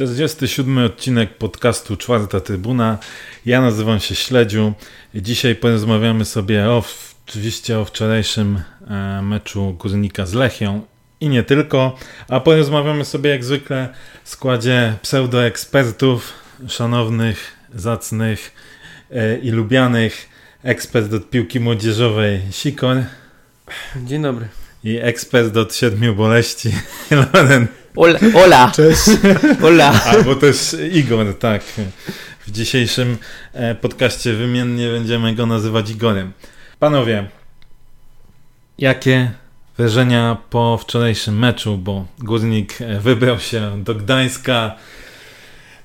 Czterdziesty siódmy odcinek podcastu Czwarta Trybuna. Ja nazywam się Śledziu. Dzisiaj porozmawiamy sobie o, oczywiście o wczorajszym e, meczu Górnika z Lechią i nie tylko, a porozmawiamy sobie jak zwykle w składzie pseudoekspertów, szanownych, zacnych e, i lubianych ekspert od piłki młodzieżowej Sikor Dzień dobry. i ekspert od siedmiu boleści Loren. Ola. Ola. Cześć. Ola. Albo też Igor, tak. W dzisiejszym e, podcaście wymiennie będziemy go nazywać Igorem. Panowie, jakie wrażenia po wczorajszym meczu, bo Górnik e, wybrał się do Gdańska,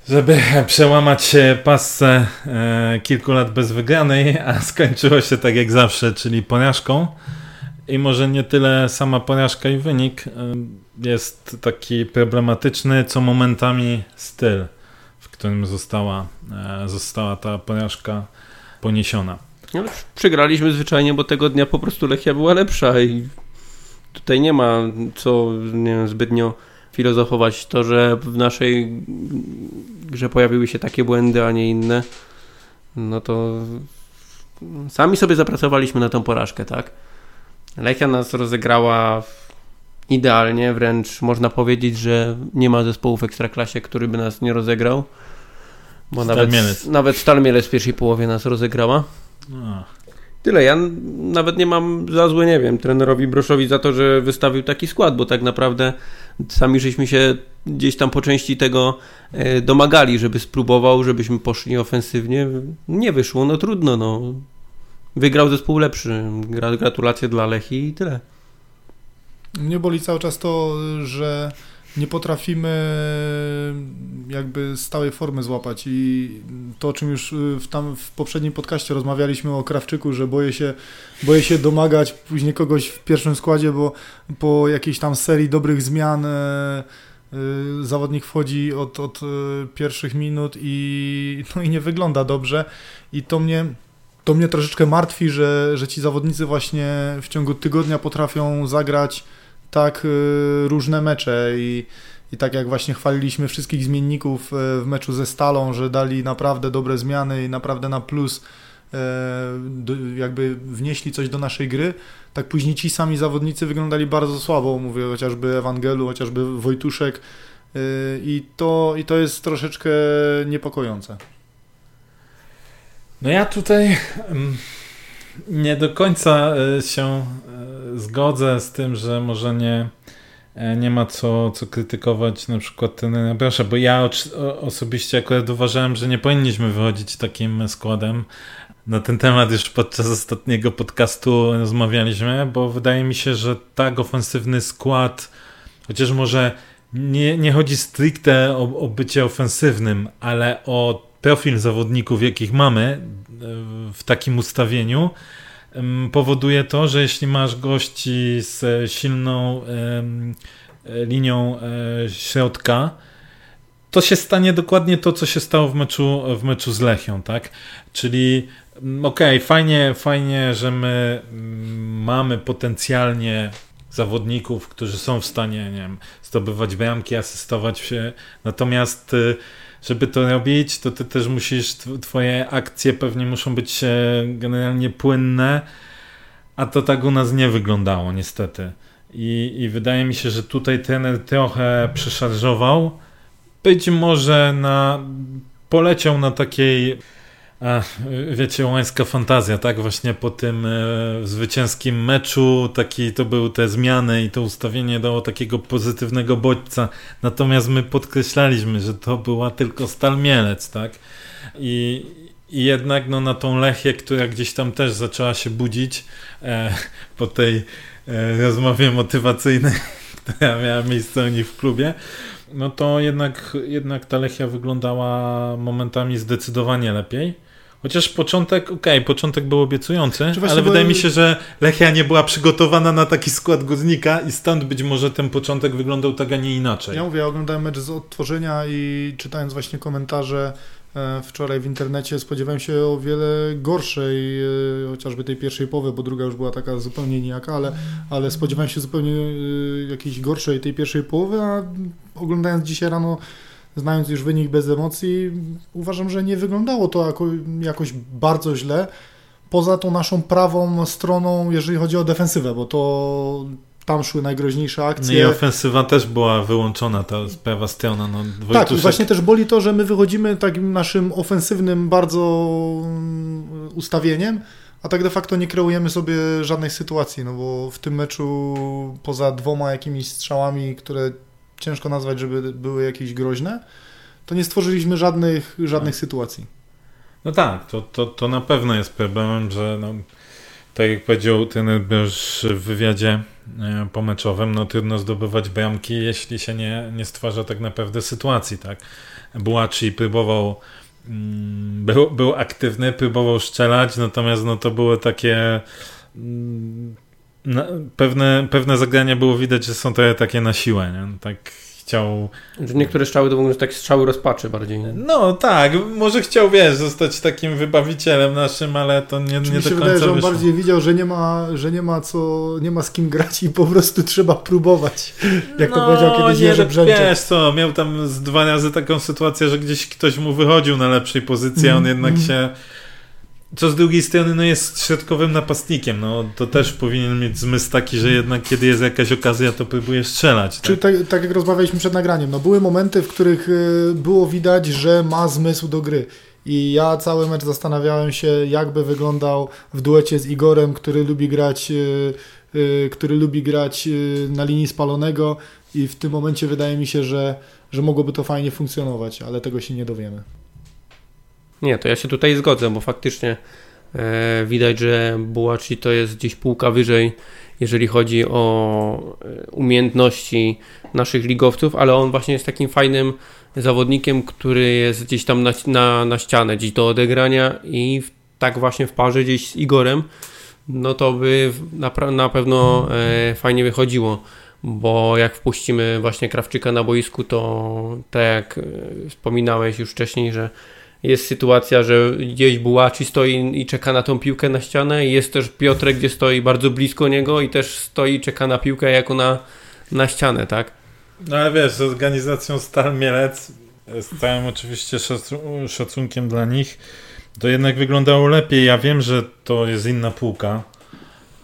żeby przełamać pasce e, kilku lat bez wygranej, a skończyło się tak jak zawsze, czyli porażką. I może nie tyle sama porażka i wynik jest taki problematyczny, co momentami styl, w którym została, e, została ta porażka poniesiona. No, przegraliśmy zwyczajnie, bo tego dnia po prostu Lechia była lepsza i tutaj nie ma co nie wiem, zbytnio filozofować. To, że w naszej grze pojawiły się takie błędy, a nie inne, no to sami sobie zapracowaliśmy na tą porażkę, tak? Lechia nas rozegrała idealnie, wręcz można powiedzieć, że nie ma zespołu w Ekstraklasie, który by nas nie rozegrał. Bo Stal nawet, Mielec. nawet Stal Mielec w pierwszej połowie nas rozegrała. Tyle, ja nawet nie mam za złe, nie wiem, trenerowi Broszowi za to, że wystawił taki skład, bo tak naprawdę sami żeśmy się gdzieś tam po części tego e, domagali, żeby spróbował, żebyśmy poszli ofensywnie. Nie wyszło, no trudno, no. Wygrał zespół lepszy. Gra- Gratulacje dla Lechi i tyle. Mnie boli cały czas to, że nie potrafimy jakby stałej formy złapać i to, o czym już y, w, tam w poprzednim podcaście rozmawialiśmy o Krawczyku, że boję się, boję się domagać później kogoś w pierwszym składzie, bo po jakiejś tam serii dobrych zmian e, zawodnik wchodzi od, od pierwszych minut i, no i nie wygląda dobrze i to mnie to mnie troszeczkę martwi, że, że ci zawodnicy właśnie w ciągu tygodnia potrafią zagrać tak y, różne mecze i, i tak jak właśnie chwaliliśmy wszystkich zmienników y, w meczu ze Stalą, że dali naprawdę dobre zmiany i naprawdę na plus y, jakby wnieśli coś do naszej gry, tak później ci sami zawodnicy wyglądali bardzo słabo, mówię chociażby Ewangelu, chociażby Wojtuszek i to, i to jest troszeczkę niepokojące. No ja tutaj nie do końca e, się e, zgodzę z tym, że może nie, e, nie ma co, co krytykować na przykład trenera Brosza, bo ja osobiście akurat uważałem, że nie powinniśmy wychodzić takim składem. Na ten temat już podczas ostatniego podcastu rozmawialiśmy, bo wydaje mi się, że tak ofensywny skład, chociaż może nie, nie chodzi stricte o, o bycie ofensywnym, ale o profil zawodników, jakich mamy e, w takim ustawieniu, powoduje to, że jeśli masz gości z silną e, linią e, środka, to się stanie dokładnie to, co się stało w meczu, w meczu z Lechią, tak? Czyli mm, okej, fajnie, fajnie, że my mm, mamy potencjalnie zawodników, którzy są w stanie, nie wiem, zdobywać bramki, asystować się, natomiast y, żeby to robić, to ty też musisz, tw- twoje akcje pewnie muszą być e, generalnie płynne, a to tak u nas nie wyglądało niestety. I, I wydaje mi się, że tutaj trener trochę przeszarżował. Być może na, poleciał na takiej, a, wiecie, łańska fantazja, tak? Właśnie po tym e, zwycięskim meczu, taki to były te zmiany i to ustawienie dało takiego pozytywnego bodźca. Natomiast my podkreślaliśmy, że to była tylko Stal Mielec, tak? I, i jednak no, na tą Lechię, która gdzieś tam też zaczęła się budzić e, po tej e, rozmowie motywacyjnej, która miała miejsce u nich w klubie, no to jednak, jednak ta Lechia wyglądała momentami zdecydowanie lepiej. Chociaż początek, okej, początek był obiecujący, ale bo- wydaje mi się, że Lechia nie była przygotowana na taki skład górnika i stąd być może ten początek wyglądał tak, a nie inaczej. Ja mówię, ja oglądałem mecz z odtworzenia i czytając właśnie komentarze e, wczoraj w internecie. Spodziewałem się o wiele gorszej, e, chociażby tej pierwszej połowy, bo druga już była taka zupełnie nijaka, ale, ale spodziewałem się zupełnie e, jakiejś gorszej tej pierwszej połowy, a oglądając dzisiaj rano znając już wynik bez emocji, uważam, że nie wyglądało to jako, jakoś bardzo źle. Poza tą naszą prawą stroną, jeżeli chodzi o defensywę, bo to tam szły najgroźniejsze akcje. No i ofensywa też była wyłączona, ta prawa strona. No, tak, właśnie też boli to, że my wychodzimy takim naszym ofensywnym bardzo mm, ustawieniem, a tak de facto nie kreujemy sobie żadnej sytuacji, no bo w tym meczu poza dwoma jakimiś strzałami, które ciężko nazwać, żeby były jakieś groźne, to nie stworzyliśmy żadnych, żadnych tak. sytuacji. No tak, to, to, to na pewno jest problemem, że no, tak jak powiedział ten już w wywiadzie e, pomeczowym, no trudno zdobywać bramki, jeśli się nie, nie stwarza tak naprawdę sytuacji, tak. Bułaczy próbował mm, był, był aktywny, próbował strzelać, natomiast no to były takie mm, pewne, pewne zagrania było widać, że są trochę takie na siłę, nie? Tak chciał... Że niektóre strzały to mogą tak strzały rozpaczy bardziej. No tak, może chciał, wiesz, zostać takim wybawicielem naszym, ale to nie, nie do końca wydaje, że on wyszło. bardziej widział, że nie ma, że nie ma co, nie ma z kim grać i po prostu trzeba próbować. Jak no, to powiedział kiedyś nie, Jerzy Brzęczek. Wiesz co, miał tam z dwa razy taką sytuację, że gdzieś ktoś mu wychodził na lepszej pozycji, a on jednak mm. się co z drugiej strony no jest środkowym napastnikiem, no to też powinien mieć zmysł taki, że jednak kiedy jest jakaś okazja, to próbuje strzelać. Tak? Czy tak, tak jak rozmawialiśmy przed nagraniem, no były momenty, w których y, było widać, że ma zmysł do gry. I ja cały mecz zastanawiałem się, jakby wyglądał w duecie z Igorem, który lubi grać, y, y, który lubi grać na linii spalonego i w tym momencie wydaje mi się, że, że mogłoby to fajnie funkcjonować, ale tego się nie dowiemy. Nie, to ja się tutaj zgodzę, bo faktycznie e, widać, że Bułaci to jest gdzieś półka wyżej, jeżeli chodzi o e, umiejętności naszych ligowców, ale on właśnie jest takim fajnym zawodnikiem, który jest gdzieś tam na, na, na ścianę, gdzieś do odegrania i w, tak właśnie w parze gdzieś z Igorem, no to by na, na pewno e, fajnie wychodziło bo jak wpuścimy właśnie Krawczyka na boisku, to tak jak e, wspominałeś już wcześniej, że jest sytuacja, że gdzieś Bułaci stoi i czeka na tą piłkę na ścianę. Jest też Piotrek, gdzie stoi bardzo blisko niego i też stoi i czeka na piłkę jako na, na ścianę, tak? No ale wiesz, z organizacją Stal Mielec, z całym oczywiście szacunkiem dla nich, to jednak wyglądało lepiej. Ja wiem, że to jest inna półka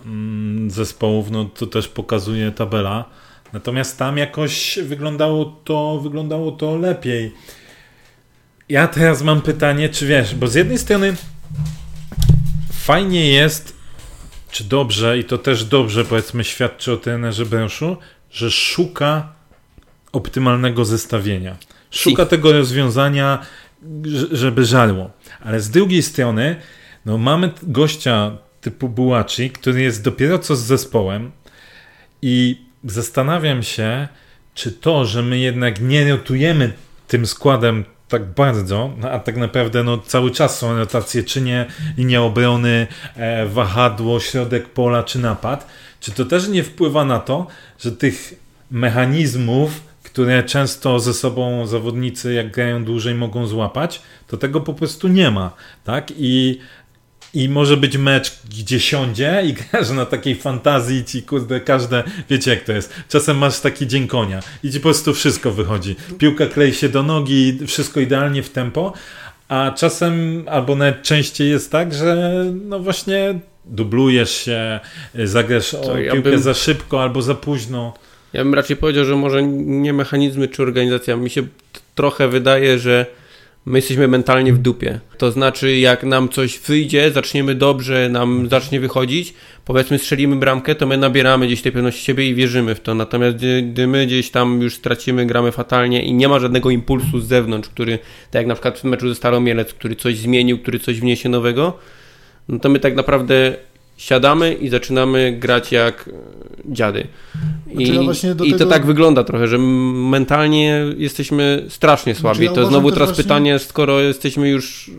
mm, zespołów, no to też pokazuje tabela. Natomiast tam jakoś wyglądało to, wyglądało to lepiej ja teraz mam pytanie, czy wiesz, bo z jednej strony fajnie jest, czy dobrze, i to też dobrze powiedzmy świadczy o trenerze Bręszu, że szuka optymalnego zestawienia. Szuka tego rozwiązania, żeby żalło. Ale z drugiej strony, no mamy gościa typu Bułaci, który jest dopiero co z zespołem i zastanawiam się, czy to, że my jednak nie rotujemy tym składem tak bardzo, no, a tak naprawdę no, cały czas są rotacje, czy nie linia obrony, e, wahadło, środek pola, czy napad. Czy to też nie wpływa na to, że tych mechanizmów, które często ze sobą zawodnicy, jak grają dłużej, mogą złapać, to tego po prostu nie ma. Tak? I i może być mecz, gdzie siądzie i grasz na takiej fantazji ci kurde każde, wiecie jak to jest. Czasem masz taki dzień konia i ci po prostu wszystko wychodzi. Piłka klei się do nogi, wszystko idealnie w tempo, a czasem albo nawet częściej jest tak, że no właśnie dublujesz się, zagrasz o ja piłkę bym... za szybko albo za późno. Ja bym raczej powiedział, że może nie mechanizmy czy organizacja. Mi się trochę wydaje, że my jesteśmy mentalnie w dupie. To znaczy, jak nam coś wyjdzie, zaczniemy dobrze, nam zacznie wychodzić, powiedzmy strzelimy bramkę, to my nabieramy gdzieś tej pewności siebie i wierzymy w to. Natomiast gdy my gdzieś tam już stracimy, gramy fatalnie i nie ma żadnego impulsu z zewnątrz, który, tak jak na przykład w meczu ze Staromielec, który coś zmienił, który coś wniesie nowego, no to my tak naprawdę siadamy i zaczynamy grać jak dziady. I, znaczy, no i to tak wygląda trochę, że mentalnie jesteśmy strasznie słabi. Znaczy, ja to znowu teraz właśnie... pytanie, skoro jesteśmy już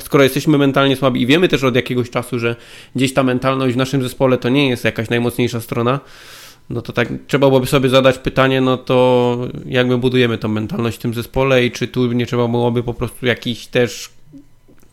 skoro jesteśmy mentalnie słabi i wiemy też od jakiegoś czasu, że gdzieś ta mentalność w naszym zespole to nie jest jakaś najmocniejsza strona, no to tak trzeba byłoby sobie zadać pytanie, no to jak my budujemy tą mentalność w tym zespole i czy tu nie trzeba byłoby po prostu jakichś też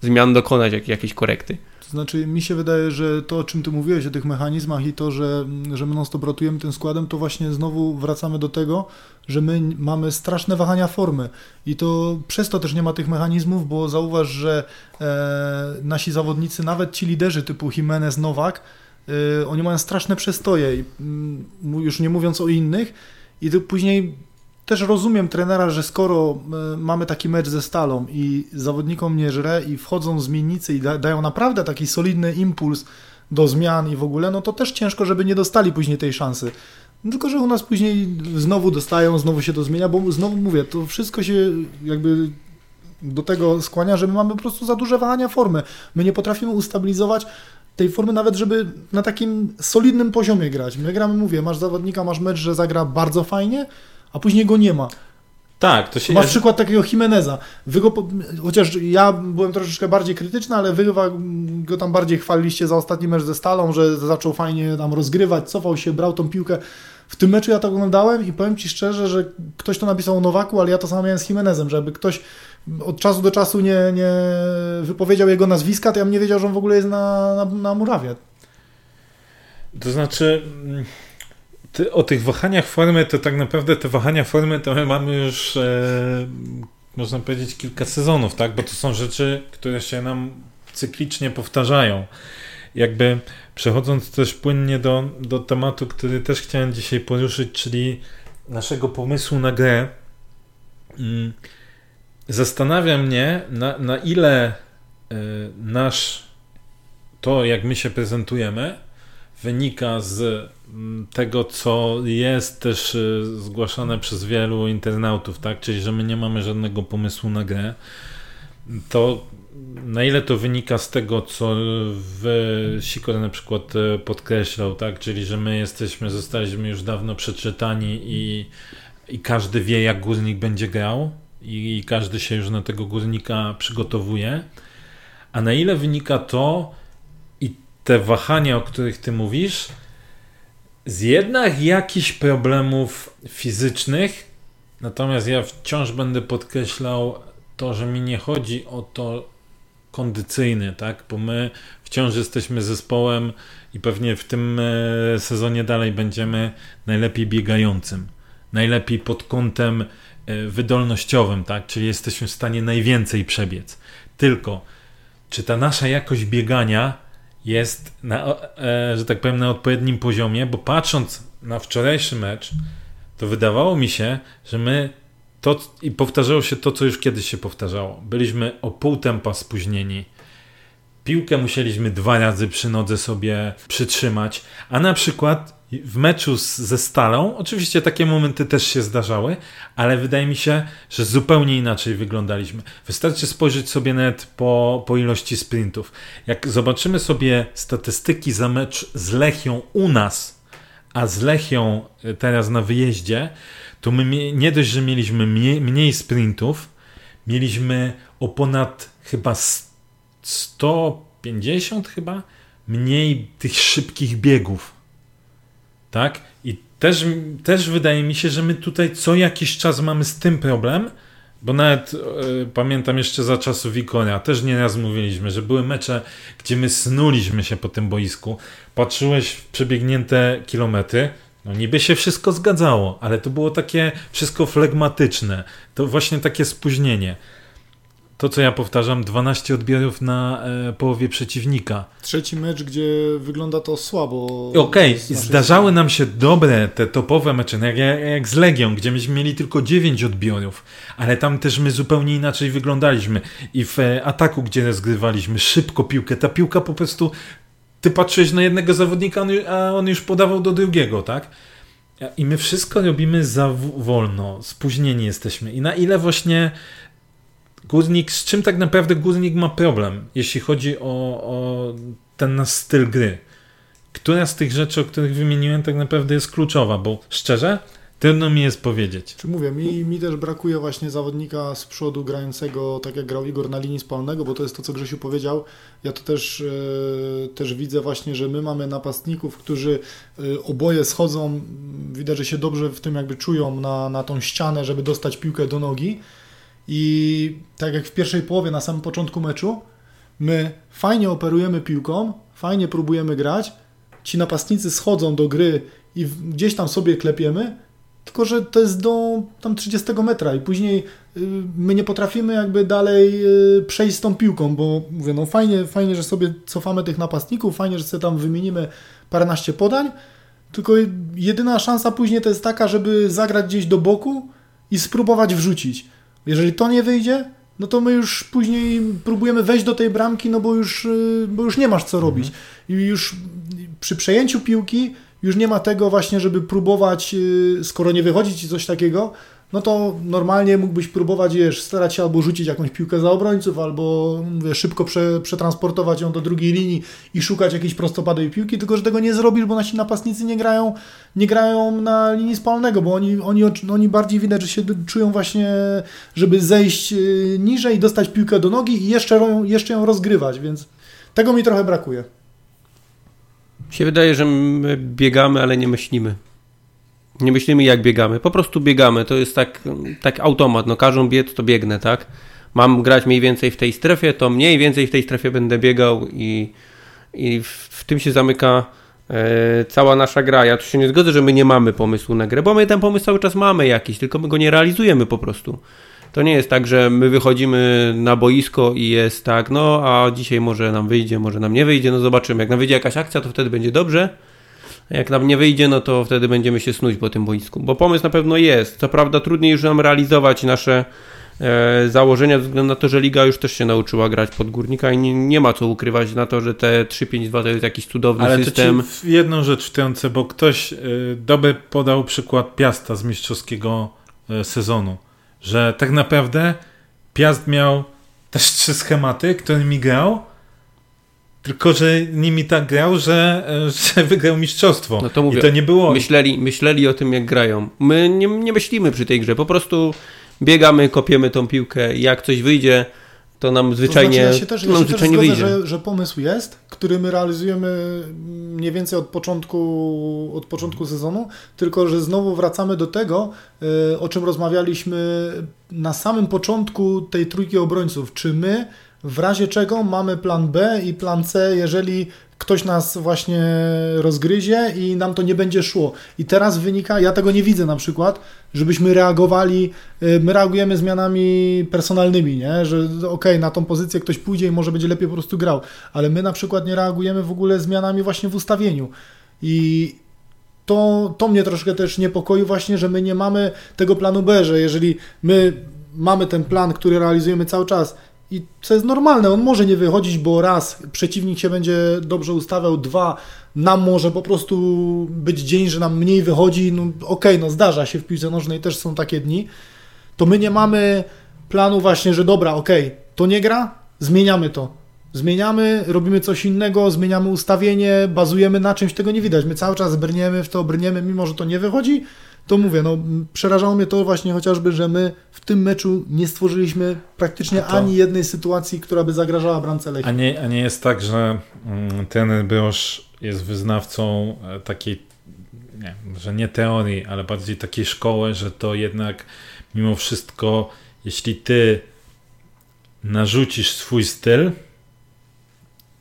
zmian dokonać, jak, jakiejś korekty. Znaczy, mi się wydaje, że to, o czym ty mówiłeś, o tych mechanizmach i to, że, że my non-stop rotujemy tym składem, to właśnie znowu wracamy do tego, że my mamy straszne wahania formy. I to przez to też nie ma tych mechanizmów, bo zauważ, że e, nasi zawodnicy, nawet ci liderzy typu Jimenez, Nowak, e, oni mają straszne przestoje, już nie mówiąc o innych. I to później też rozumiem trenera, że skoro e, mamy taki mecz ze Stalą i zawodnikom nie żre i wchodzą zmiennicy i da, dają naprawdę taki solidny impuls do zmian i w ogóle, no to też ciężko, żeby nie dostali później tej szansy. Tylko, że u nas później znowu dostają, znowu się to zmienia, bo znowu mówię, to wszystko się jakby do tego skłania, że my mamy po prostu za duże wahania formy. My nie potrafimy ustabilizować tej formy nawet, żeby na takim solidnym poziomie grać. My gramy, mówię, masz zawodnika, masz mecz, że zagra bardzo fajnie, a później go nie ma. Tak, to się... Masz przykład takiego Jimeneza. Wy go, chociaż ja byłem troszeczkę bardziej krytyczny, ale wy go tam bardziej chwaliliście za ostatni mecz ze Stalą, że zaczął fajnie tam rozgrywać, cofał się, brał tą piłkę. W tym meczu ja to oglądałem i powiem Ci szczerze, że ktoś to napisał o Nowaku, ale ja to samo miałem z Jimenezem, żeby ktoś od czasu do czasu nie, nie wypowiedział jego nazwiska, to ja bym nie wiedział, że on w ogóle jest na, na, na murawie. To znaczy ty, o tych wahaniach formy, to tak naprawdę te wahania formy to my mamy już, e, można powiedzieć, kilka sezonów, tak? Bo to są rzeczy, które się nam cyklicznie powtarzają. Jakby przechodząc też płynnie do, do tematu, który też chciałem dzisiaj poruszyć, czyli naszego pomysłu na grę. Mm, zastanawia mnie, na, na ile e, nasz to, jak my się prezentujemy, wynika z mm, tego, co jest też y, zgłaszane przez wielu internautów, tak? Czyli, że my nie mamy żadnego pomysłu na grę. To na ile to wynika z tego, co w Sikor na przykład y, podkreślał, tak? Czyli, że my jesteśmy, zostaliśmy już dawno przeczytani i, i każdy wie, jak górnik będzie grał i, i każdy się już na tego górnika przygotowuje. A na ile wynika to, te wahania, o których ty mówisz, z jednak jakichś problemów fizycznych, natomiast ja wciąż będę podkreślał to, że mi nie chodzi o to kondycyjny, tak? Bo my wciąż jesteśmy zespołem i pewnie w tym e, sezonie dalej będziemy najlepiej biegającym, najlepiej pod kątem e, wydolnościowym, tak? Czyli jesteśmy w stanie najwięcej przebiec. Tylko, czy ta nasza jakość biegania jest, na, e, że tak powiem, na odpowiednim poziomie, bo patrząc na wczorajszy mecz, to wydawało mi się, że my to i powtarzało się to, co już kiedyś się powtarzało. Byliśmy o pół tempa spóźnieni. Piłkę musieliśmy dwa razy przy nodze sobie przytrzymać, a na przykład w meczu z, ze Stalą, oczywiście takie momenty też się zdarzały, ale wydaje mi się, że zupełnie inaczej wyglądaliśmy. Wystarczy spojrzeć sobie nawet po, po ilości sprintów. Jak zobaczymy sobie statystyki za mecz z Lechią u nas, a z Lechią y, teraz na wyjeździe, to my nie dość, że mieliśmy mniej, mniej sprintów, mieliśmy o ponad chyba 150 chyba mniej tych szybkich biegów tak? I też, też wydaje mi się, że my tutaj co jakiś czas mamy z tym problem, bo nawet y, pamiętam jeszcze za czasów Wikonia, też nieraz mówiliśmy, że były mecze, gdzie my snuliśmy się po tym boisku. Patrzyłeś w przebiegnięte kilometry, no niby się wszystko zgadzało, ale to było takie wszystko flegmatyczne. To właśnie takie spóźnienie to, co ja powtarzam, 12 odbiorów na e, połowie przeciwnika. Trzeci mecz, gdzie wygląda to słabo. Okej, okay. zdarzały nam się dobre te topowe mecze, jak, jak z Legią, gdzie myśmy mieli tylko 9 odbiorów, ale tam też my zupełnie inaczej wyglądaliśmy. I w e, ataku, gdzie rozgrywaliśmy szybko piłkę, ta piłka po prostu, ty patrzyłeś na jednego zawodnika, a on już podawał do drugiego, tak? I my wszystko robimy za wolno, spóźnieni jesteśmy. I na ile właśnie Górnik, z czym tak naprawdę Górnik ma problem, jeśli chodzi o, o ten styl gry? Która z tych rzeczy, o których wymieniłem, tak naprawdę jest kluczowa? Bo szczerze, Trudno mi jest powiedzieć. Czy mówię, mi, mi też brakuje właśnie zawodnika z przodu grającego tak jak grał Igor na linii spalnego, bo to jest to, co Grzesiu powiedział. Ja to też, e, też widzę właśnie, że my mamy napastników, którzy e, oboje schodzą, widać, że się dobrze w tym jakby czują na, na tą ścianę, żeby dostać piłkę do nogi. I tak jak w pierwszej połowie, na samym początku meczu, my fajnie operujemy piłką, fajnie próbujemy grać, ci napastnicy schodzą do gry i gdzieś tam sobie klepiemy, tylko że to jest do tam 30 metra i później y, my nie potrafimy jakby dalej y, przejść z tą piłką, bo mówię, no fajnie, fajnie, że sobie cofamy tych napastników, fajnie, że sobie tam wymienimy paręnaście podań, tylko jedyna szansa później to jest taka, żeby zagrać gdzieś do boku i spróbować wrzucić. Jeżeli to nie wyjdzie, no to my już później próbujemy wejść do tej bramki, no bo już, y, bo już nie masz co robić. Mhm. I już przy przejęciu piłki już nie ma tego właśnie, żeby próbować, y, skoro nie wychodzi ci coś takiego, no to normalnie mógłbyś próbować, wiesz, starać się albo rzucić jakąś piłkę za obrońców, albo mówię, szybko prze, przetransportować ją do drugiej linii i szukać jakiejś prostopadłej piłki, tylko że tego nie zrobisz, bo nasi napastnicy nie grają, nie grają na linii spalnego, bo oni, oni, oni bardziej widać, że się czują właśnie, żeby zejść y, niżej, dostać piłkę do nogi i jeszcze, jeszcze ją rozgrywać, więc tego mi trochę brakuje się wydaje, że my biegamy, ale nie myślimy. Nie myślimy jak biegamy, po prostu biegamy. To jest tak, tak automat. No każą biec, to biegnę, tak? Mam grać mniej więcej w tej strefie, to mniej więcej w tej strefie będę biegał i, i w, w tym się zamyka e, cała nasza gra. Ja tu się nie zgodzę, że my nie mamy pomysłu na grę, bo my ten pomysł cały czas mamy jakiś, tylko my go nie realizujemy po prostu. To nie jest tak, że my wychodzimy na boisko i jest tak, no a dzisiaj może nam wyjdzie, może nam nie wyjdzie, no zobaczymy. Jak nam wyjdzie jakaś akcja, to wtedy będzie dobrze. Jak nam nie wyjdzie, no to wtedy będziemy się snuć po tym boisku. Bo pomysł na pewno jest. Co prawda trudniej już nam realizować nasze e, założenia ze względu na to, że liga już też się nauczyła grać pod górnika i nie, nie ma co ukrywać na to, że te 3-5-2 to jest jakiś cudowny Ale system. Ale jedną rzecz wtrącę, bo ktoś y, dobry podał przykład Piasta z mistrzowskiego y, sezonu że tak naprawdę Piast miał też trzy schematy, którymi grał, tylko, że nimi tak grał, że, że wygrał mistrzostwo. No to mówię, I to nie było. Myśleli, myśleli o tym, jak grają. My nie, nie myślimy przy tej grze, po prostu biegamy, kopiemy tą piłkę. Jak coś wyjdzie, to nam zwyczajnie, to znaczy, ja się też, ja nam zwyczajnie też zgodzę, wyjdzie. Że, że pomysł jest, który my realizujemy mniej więcej od początku, od początku sezonu, tylko że znowu wracamy do tego, e, o czym rozmawialiśmy na samym początku tej trójki obrońców. Czy my w razie czego mamy plan B i plan C, jeżeli ktoś nas właśnie rozgryzie i nam to nie będzie szło. I teraz wynika, ja tego nie widzę na przykład, żebyśmy reagowali, y, my reagujemy zmianami personalnymi, nie? że okej, okay, na tą pozycję ktoś pójdzie i może będzie lepiej po prostu grał, ale my na przykład nie reagujemy w ogóle zmianami właśnie w ustawieniu. I to, to mnie troszkę też niepokoi właśnie, że my nie mamy tego planu B, że jeżeli my mamy ten plan, który realizujemy cały czas i co jest normalne, on może nie wychodzić, bo raz, przeciwnik się będzie dobrze ustawiał, dwa, nam może po prostu być dzień, że nam mniej wychodzi, no okej, okay, no zdarza się w piłce nożnej, też są takie dni, to my nie mamy planu właśnie, że dobra, okej, okay, to nie gra, zmieniamy to. Zmieniamy, robimy coś innego, zmieniamy ustawienie, bazujemy na czymś, tego nie widać. My cały czas brniemy w to, brniemy, mimo że to nie wychodzi, to mówię, no przerażało mnie to właśnie chociażby, że my w tym meczu nie stworzyliśmy praktycznie to... ani jednej sytuacji, która by zagrażała bramce Lechii. A nie, a nie jest tak, że mm, ten Brosz jest wyznawcą e, takiej, nie, że nie teorii, ale bardziej takiej szkoły, że to jednak mimo wszystko, jeśli ty narzucisz swój styl,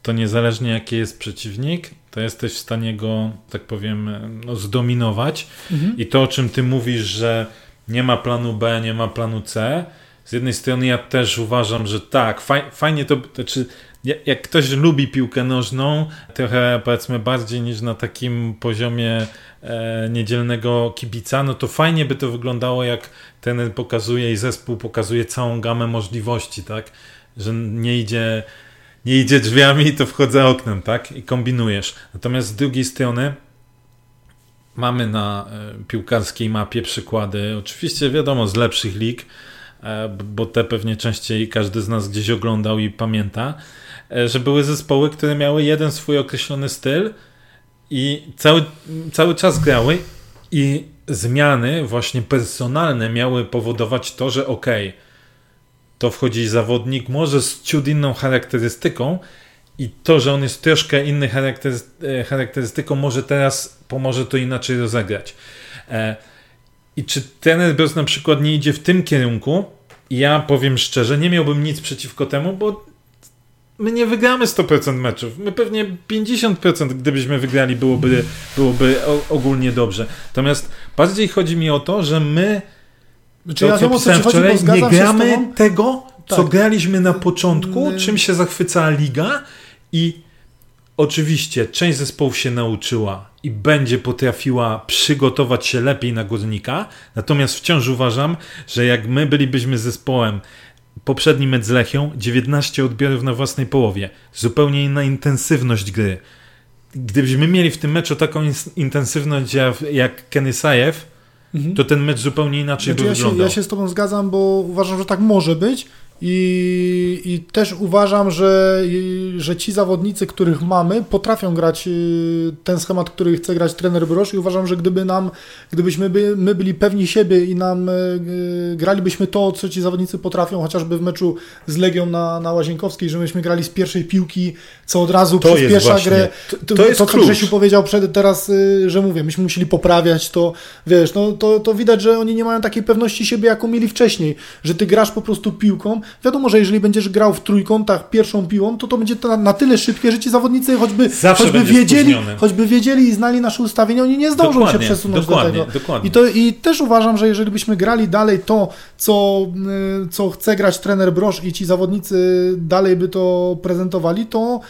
to niezależnie jaki jest przeciwnik, to jesteś w stanie go, tak powiem, no, zdominować. Mhm. I to, o czym ty mówisz, że nie ma planu B, nie ma planu C, z jednej strony ja też uważam, że tak, faj, fajnie to, znaczy jak ktoś lubi piłkę nożną, trochę powiedzmy bardziej niż na takim poziomie e, niedzielnego kibica, no to fajnie by to wyglądało, jak ten pokazuje i zespół pokazuje całą gamę możliwości, tak? Że nie idzie nie idzie drzwiami, to wchodzę oknem, tak? I kombinujesz. Natomiast z drugiej strony mamy na e, piłkarskiej mapie przykłady, oczywiście wiadomo, z lepszych lig, e, bo te pewnie częściej każdy z nas gdzieś oglądał i pamięta, e, że były zespoły, które miały jeden swój określony styl i cały, cały czas grały i zmiany właśnie personalne miały powodować to, że okej, okay, to wchodzi zawodnik może z ciut inną charakterystyką i to, że on jest troszkę inny charaktery- charakterystyką, może teraz pomoże to inaczej rozegrać. E, I czy ten Bros na przykład nie idzie w tym kierunku, ja powiem szczerze, nie miałbym nic przeciwko temu, bo my nie wygramy 100% meczów. My pewnie 50% gdybyśmy wygrali byłoby, byłoby ogólnie dobrze. Natomiast bardziej chodzi mi o to, że my znaczy, to, ja co pisałem wczoraj, nie gramy tego, tak. co graliśmy na początku, czym się zachwycała liga i oczywiście część zespołów się nauczyła i będzie potrafiła przygotować się lepiej na górnika, natomiast wciąż uważam, że jak my bylibyśmy zespołem poprzedni mecz z Lechią, 19 odbiorów na własnej połowie, zupełnie inna intensywność gry. Gdybyśmy mieli w tym meczu taką intensywność jak Kenny Sajew, mhm. to ten mecz zupełnie inaczej znaczy, by ja wyglądał. Się, ja się z tobą zgadzam, bo uważam, że tak może być, i, I, też uważam, że, że ci zawodnicy, których mamy, potrafią grać y, ten schemat, który chce grać trener Brosz i uważam, że gdyby nam, gdybyśmy by, my byli pewni siebie i nam y, y, gralibyśmy to, co ci zawodnicy potrafią, chociażby w meczu z Legią na, na Łazienkowskiej, że myśmy grali z pierwszej piłki, co od razu to przyspiesza właśnie, grę. To, to, to, jest to co klucz. Grzesiu powiedział przed, teraz, że mówię, myśmy musieli poprawiać to, wiesz, no, to, to widać, że oni nie mają takiej pewności siebie, jaką mieli wcześniej, że ty grasz po prostu piłką, Wiadomo, że jeżeli będziesz grał w trójkątach pierwszą piłą, to to będzie na, na tyle szybkie, że ci zawodnicy choćby, choćby wiedzieli, choćby wiedzieli i znali nasze ustawienia, oni nie zdążą dokładnie, się przesunąć do tego. Dokładnie. I, to, I też uważam, że jeżeli byśmy grali dalej to, co, y, co chce grać trener Brosz i ci zawodnicy dalej by to prezentowali, to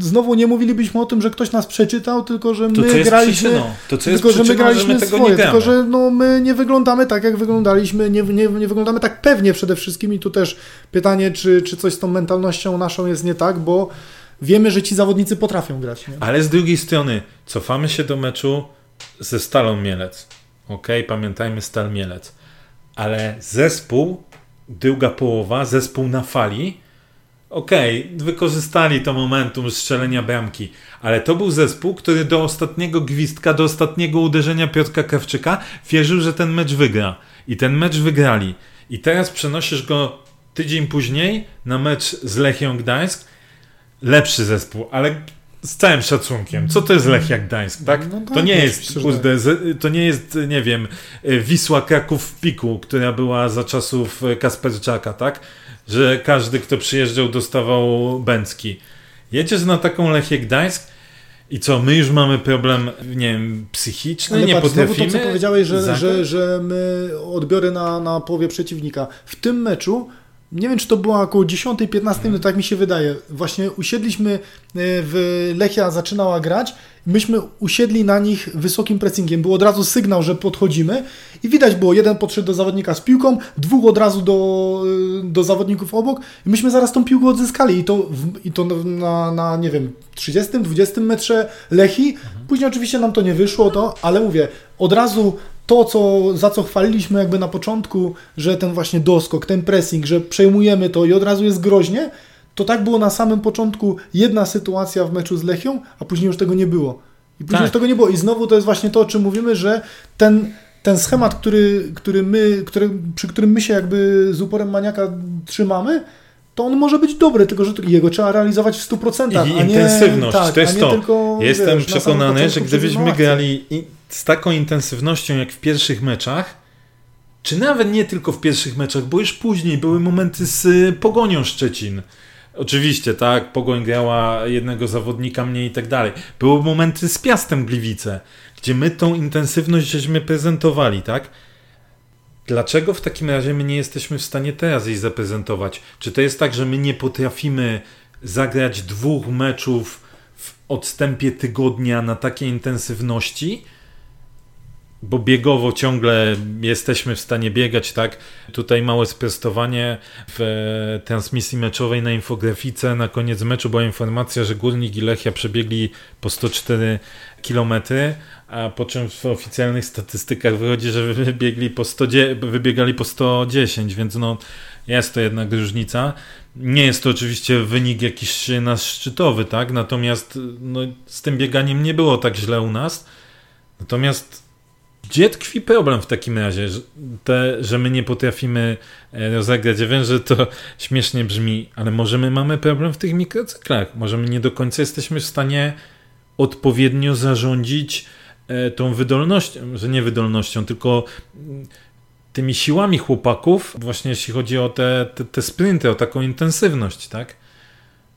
znowu nie mówilibyśmy o tym, że ktoś nas przeczytał, tylko że my graliśmy, to, co tylko że my graliśmy że my swoje, tylko że no, my nie wyglądamy tak, jak wyglądaliśmy, nie, nie, nie wyglądamy tak pewnie przede wszystkim i tu też pytanie, czy, czy coś z tą mentalnością naszą jest nie tak, bo wiemy, że ci zawodnicy potrafią grać. Nie? Ale z drugiej strony, cofamy się do meczu ze Stalą Mielec. Ok, pamiętajmy Stal Mielec. Ale zespół, druga połowa, zespół na fali, okej, okay, wykorzystali to momentum strzelenia bramki, ale to był zespół, który do ostatniego gwizdka, do ostatniego uderzenia Piotrka Krawczyka wierzył, że ten mecz wygra. I ten mecz wygrali. I teraz przenosisz go tydzień później na mecz z Lechią Gdańsk. Lepszy zespół, ale z całym szacunkiem. Co to jest Lechia Gdańsk, tak? No, to nie jest, kurde, to nie jest, nie wiem, Wisła Kraków w piku, która była za czasów Kasperczaka, tak? Że każdy, kto przyjeżdżał, dostawał bęcki. Jedziesz na taką Lechię Gdańsk i co, my już mamy problem, nie wiem, psychiczny, Ale nie patrz, potrafimy... to, co powiedziałeś, że, że, że my odbiory na, na połowie przeciwnika. W tym meczu nie wiem, czy to było około 10-15 minut, tak mi się wydaje. Właśnie usiedliśmy e, w Lechia zaczynała grać, myśmy usiedli na nich wysokim pressingiem. Był od razu sygnał, że podchodzimy i widać było, jeden podszedł do zawodnika z piłką, dwóch od razu do, e, do zawodników obok i myśmy zaraz tą piłkę odzyskali i to, w, i to na, na, nie wiem, 30-20 metrze Lechi. Później oczywiście nam to nie wyszło, to, ale mówię, od razu to, co, za co chwaliliśmy jakby na początku, że ten właśnie doskok, ten pressing, że przejmujemy to i od razu jest groźnie, to tak było na samym początku jedna sytuacja w meczu z Lechią, a później już tego nie było. I później tak. już tego nie było. I znowu to jest właśnie to, o czym mówimy, że ten, ten schemat, który, który my, który, przy którym my się jakby z uporem maniaka trzymamy, to on może być dobry, tylko że jego trzeba realizować w 100%. I intensywność, tak, to jest to. Tylko, Jestem wiesz, przekonany, że gdybyśmy grali z taką intensywnością jak w pierwszych meczach, czy nawet nie tylko w pierwszych meczach, bo już później były momenty z y, Pogonią Szczecin. Oczywiście, tak, Pogoń grała jednego zawodnika mniej i tak dalej. Były momenty z Piastem Gliwice, gdzie my tą intensywność żeśmy prezentowali, tak? Dlaczego w takim razie my nie jesteśmy w stanie teraz jej zaprezentować? Czy to jest tak, że my nie potrafimy zagrać dwóch meczów w odstępie tygodnia na takiej intensywności? Bo biegowo ciągle jesteśmy w stanie biegać, tak? Tutaj małe sprostowanie w transmisji meczowej na infografice na koniec meczu była informacja, że Górnik i Lechia przebiegli po 104 km, a po czym w oficjalnych statystykach wychodzi, że wybiegli po 100, wybiegali po 110, więc no jest to jednak różnica. Nie jest to oczywiście wynik jakiś nasz szczytowy, tak? Natomiast no, z tym bieganiem nie było tak źle u nas. Natomiast gdzie tkwi problem w takim razie, że, te, że my nie potrafimy e, rozegrać? Że to śmiesznie brzmi, ale może my mamy problem w tych mikrocyklach. Może my nie do końca jesteśmy w stanie odpowiednio zarządzić e, tą wydolnością, że nie wydolnością, tylko mm, tymi siłami chłopaków, właśnie jeśli chodzi o te, te, te sprinty, o taką intensywność, tak?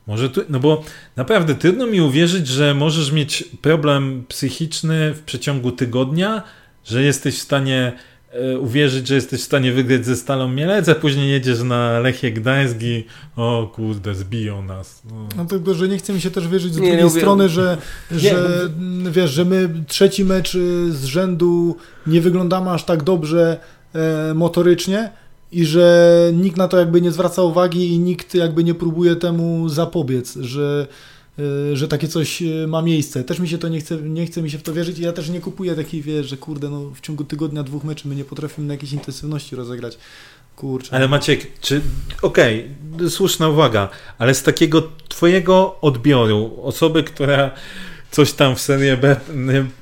Może tu, no bo naprawdę trudno mi uwierzyć, że możesz mieć problem psychiczny w przeciągu tygodnia, że jesteś w stanie e, uwierzyć, że jesteś w stanie wygrać ze Stalą Mielec, a później jedziesz na Lechie Gdańsk i o kurde, zbiją nas. No, no tylko, że nie chce mi się też wierzyć z nie, drugiej nie strony, że, że nie. wiesz, że my trzeci mecz y, z rzędu nie wyglądamy aż tak dobrze e, motorycznie, i że nikt na to jakby nie zwraca uwagi i nikt jakby nie próbuje temu zapobiec, że, że takie coś e, ma miejsce. Też mi się to nie chce, nie chce mi się w to wierzyć i ja też nie kupuję takiej, wiesz, że kurde, no w ciągu tygodnia, dwóch meczy my nie potrafimy na jakiejś intensywności rozegrać. Kurczę. Ale Maciek, czy okej, okay, słuszna uwaga, ale z takiego twojego odbioru, osoby, która coś tam w Serie B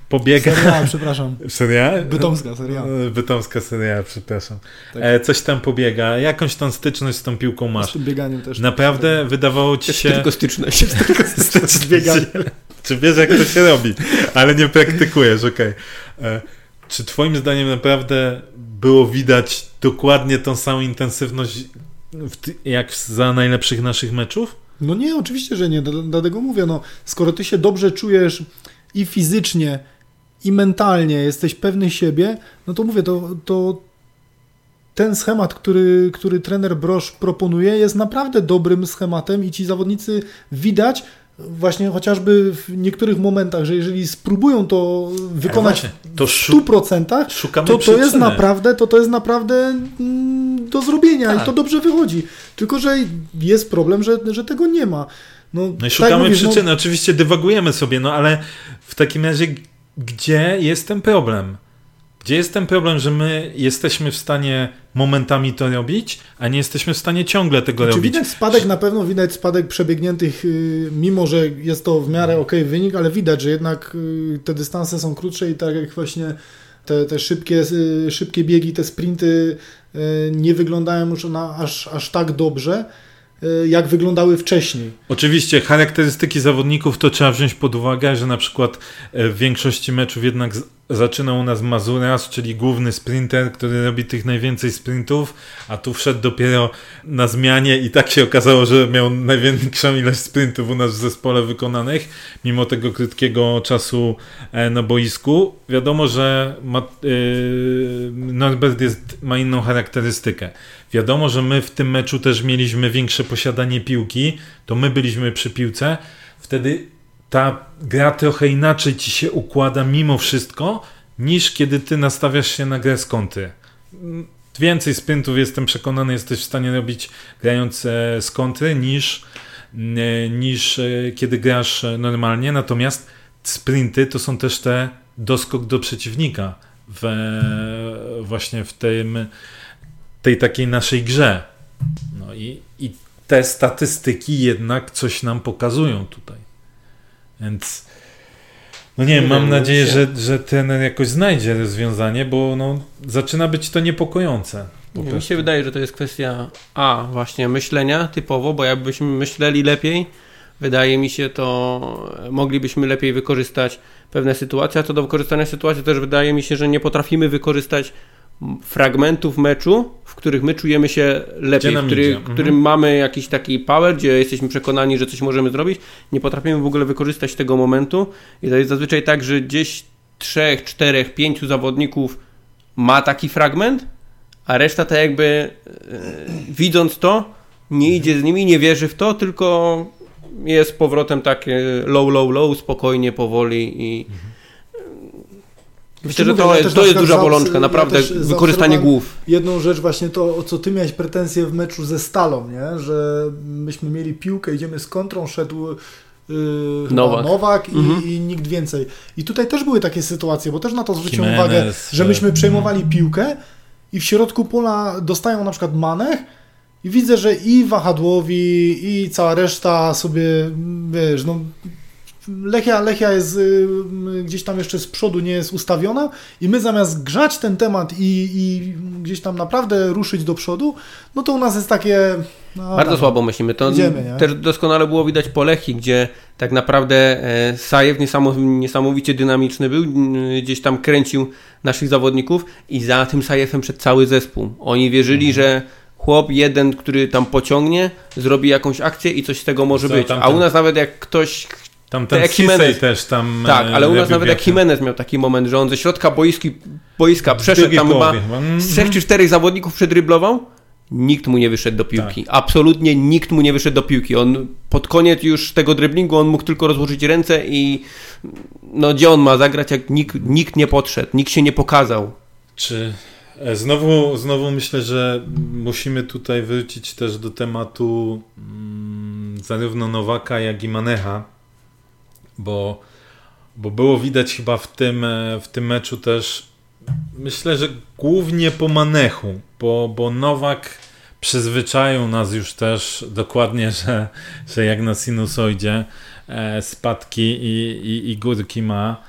pobiega. Seria, przepraszam. Seria? Bytomska seria. E, bytomska seria, przepraszam. Tak. E, coś tam pobiega, jakąś tam styczność z tą piłką masz. Z tym bieganiem też. Naprawdę tak. wydawało ci się... tylko styczność. Jest tylko styczność z bieganiem. Czy wiesz, jak to się robi, ale nie praktykujesz, okej. Okay. E, czy twoim zdaniem naprawdę było widać dokładnie tą samą intensywność jak za najlepszych naszych meczów? No nie, oczywiście, że nie. Dlatego mówię, no, skoro ty się dobrze czujesz i fizycznie, i mentalnie jesteś pewny siebie, no to mówię, to, to ten schemat, który, który trener Brosz proponuje, jest naprawdę dobrym schematem i ci zawodnicy widać, właśnie chociażby w niektórych momentach, że jeżeli spróbują to wykonać to w 100%, to to jest naprawdę, to to jest naprawdę mm, do zrobienia tak. i to dobrze wychodzi. Tylko, że jest problem, że, że tego nie ma. No, no i tak szukamy mówisz, no- przyczyny. No... Oczywiście dywagujemy sobie, no ale w takim razie gdzie jest ten problem? Gdzie jest ten problem, że my jesteśmy w stanie momentami to robić, a nie jesteśmy w stanie ciągle tego Czy robić? Widać spadek, na pewno widać spadek przebiegniętych, y, mimo że jest to w miarę ok wynik, ale widać, że jednak y, te dystanse są krótsze i tak jak właśnie te, te szybkie, y, szybkie biegi, te sprinty nie wyglądają już na aż, aż tak dobrze. Y, jak wyglądały wcześniej. Oczywiście charakterystyki zawodników to trzeba wziąć pod uwagę, że na przykład e, w większości meczów jednak zaczynał u nas Mazuras, czyli główny sprinter, który robi tych najwięcej sprintów, a tu wszedł dopiero na zmianie i tak się okazało, że miał największą ilość sprintów u nas w zespole wykonanych, mimo tego krótkiego czasu e, na boisku. Wiadomo, że ma, yy, Norbert jest, ma inną charakterystykę. Wiadomo, że my w tym meczu też mieliśmy większe posiadanie piłki, to my byliśmy przy piłce, wtedy ta gra trochę inaczej ci się układa mimo wszystko, niż kiedy ty nastawiasz się na grę z kąty. Więcej sprintów jestem przekonany, jesteś w stanie robić grając e, z kąty niż, e, niż e, kiedy grasz normalnie. Natomiast sprinty to są też te doskok do przeciwnika w, właśnie w tym, tej takiej naszej grze. No i, i te statystyki jednak coś nam pokazują tutaj. Więc no nie, nie mam nadzieję, że, że ten jakoś znajdzie rozwiązanie, bo no, zaczyna być to niepokojące. Nie, mi się wydaje, że to jest kwestia A, właśnie myślenia typowo, bo jakbyśmy myśleli lepiej, wydaje mi się, to moglibyśmy lepiej wykorzystać pewne sytuacje, a co do wykorzystania sytuacji też wydaje mi się, że nie potrafimy wykorzystać fragmentów meczu, w których my czujemy się lepiej, w który, mhm. którym mamy jakiś taki power, gdzie jesteśmy przekonani, że coś możemy zrobić, nie potrafimy w ogóle wykorzystać tego momentu. I to jest zazwyczaj tak, że gdzieś trzech, czterech, pięciu zawodników ma taki fragment, a reszta tak jakby e, widząc to, nie idzie z nimi, nie wierzy w to, tylko jest powrotem takie low, low, low, spokojnie, powoli i mhm Myślę, że to, to jest duża bolączka, naprawdę ja wykorzystanie głów. Jedną rzecz właśnie to, o co ty miałeś pretensje w meczu ze Stalą, nie? że myśmy mieli piłkę, idziemy z kontrą, szedł yy, Nowak, Nowak i, mhm. i, nikt więcej. I tutaj też były takie sytuacje, bo też na to zwróciłem uwagę, że myśmy przejmowali piłkę i w środku pola dostają na przykład Manech i widzę, że i Wahadłowi i cała reszta sobie, wiesz, no Lechia, Lechia jest y, gdzieś tam jeszcze z przodu nie jest ustawiona i my zamiast grzać ten temat i, i gdzieś tam naprawdę ruszyć do przodu, no to u nas jest takie... No, Bardzo słabo myślimy. To Idziemy, też doskonale było widać po Lechii, gdzie tak naprawdę e, Sajew niesamowicie dynamiczny był, gdzieś tam kręcił naszych zawodników i za tym Sajewem przed cały zespół. Oni wierzyli, mhm. że chłop jeden, który tam pociągnie, zrobi jakąś akcję i coś z tego może Co, być. A u nas nawet jak ktoś tam ten jak Jimenez, też tam. Tak, ale u nas nawet jak Jimenez miał taki moment, że on ze środka boiski, boiska przeszedł tam chyba z trzech czy czterech zawodników przedryblował, nikt mu nie wyszedł do piłki. Tak. Absolutnie nikt mu nie wyszedł do piłki. On pod koniec już tego driblingu on mógł tylko rozłożyć ręce i no gdzie on ma zagrać, jak nikt, nikt nie podszedł, nikt się nie pokazał. Czy e, znowu, znowu myślę, że musimy tutaj wrócić też do tematu mm, zarówno Nowaka, jak i Manecha bo, bo było widać chyba w tym, e, w tym meczu też, myślę, że głównie po Manechu, bo, bo Nowak przyzwyczaił nas już też dokładnie, że, że jak na sinusoidzie e, spadki i, i, i górki ma.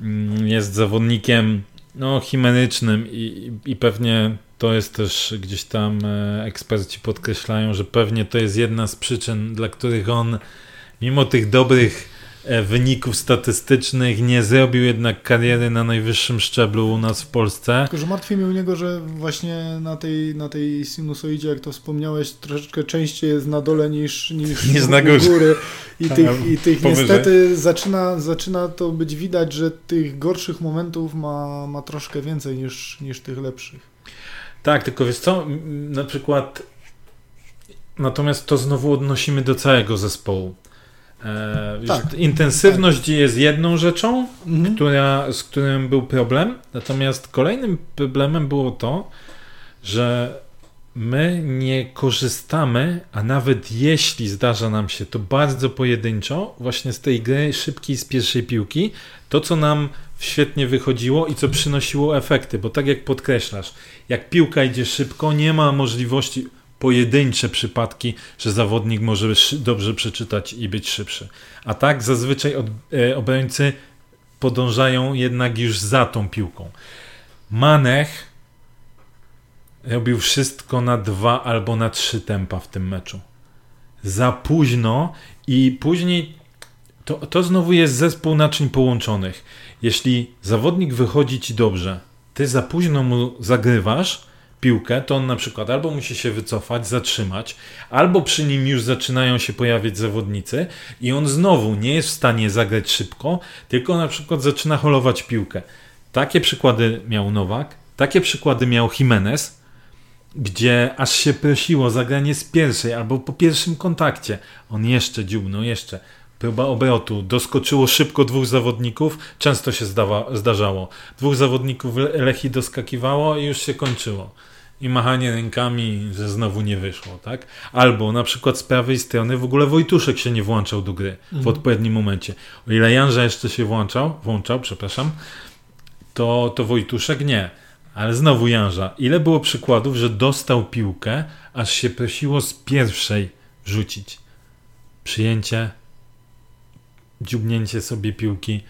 Mm, jest zawodnikiem no, chimerycznym i, i pewnie to jest też gdzieś tam e, eksperci podkreślają, że pewnie to jest jedna z przyczyn, dla których on mimo tych dobrych wyników statystycznych, nie zrobił jednak kariery na najwyższym szczeblu u nas w Polsce. Tylko, że martwi mnie u niego, że właśnie na tej, na tej sinusoidzie, jak to wspomniałeś, troszeczkę częściej jest na dole niż, niż, niż na górze. góry. I tych, i tych niestety zaczyna, zaczyna to być widać, że tych gorszych momentów ma, ma troszkę więcej niż, niż tych lepszych. Tak, tylko wiesz co, na przykład natomiast to znowu odnosimy do całego zespołu. E, tak. Intensywność tak. jest jedną rzeczą, mhm. która, z którym był problem, natomiast kolejnym problemem było to, że my nie korzystamy, a nawet jeśli zdarza nam się to bardzo pojedynczo, właśnie z tej gry szybkiej z pierwszej piłki, to co nam świetnie wychodziło i co przynosiło efekty, bo tak jak podkreślasz, jak piłka idzie szybko, nie ma możliwości pojedyncze przypadki, że zawodnik może dobrze przeczytać i być szybszy. A tak zazwyczaj e, obrońcy podążają jednak już za tą piłką. Manech robił wszystko na dwa albo na trzy tempa w tym meczu. Za późno i później to, to znowu jest zespół naczyń połączonych. Jeśli zawodnik wychodzi ci dobrze, ty za późno mu zagrywasz, piłkę, to on na przykład albo musi się wycofać, zatrzymać, albo przy nim już zaczynają się pojawiać zawodnicy i on znowu nie jest w stanie zagrać szybko, tylko na przykład zaczyna holować piłkę. Takie przykłady miał Nowak, takie przykłady miał Jimenez, gdzie aż się prosiło zagranie z pierwszej albo po pierwszym kontakcie. On jeszcze dziubnął, jeszcze. Próba obrotu. Doskoczyło szybko dwóch zawodników. Często się zdawa, zdarzało. Dwóch zawodników Lechi doskakiwało i już się kończyło i machanie rękami, że znowu nie wyszło, tak? Albo na przykład z prawej strony w ogóle Wojtuszek się nie włączał do gry w mhm. odpowiednim momencie. O ile Janża jeszcze się włączał, włączał, przepraszam, to, to Wojtuszek nie. Ale znowu Janża. Ile było przykładów, że dostał piłkę, aż się prosiło z pierwszej rzucić. Przyjęcie, dziubnięcie sobie piłki.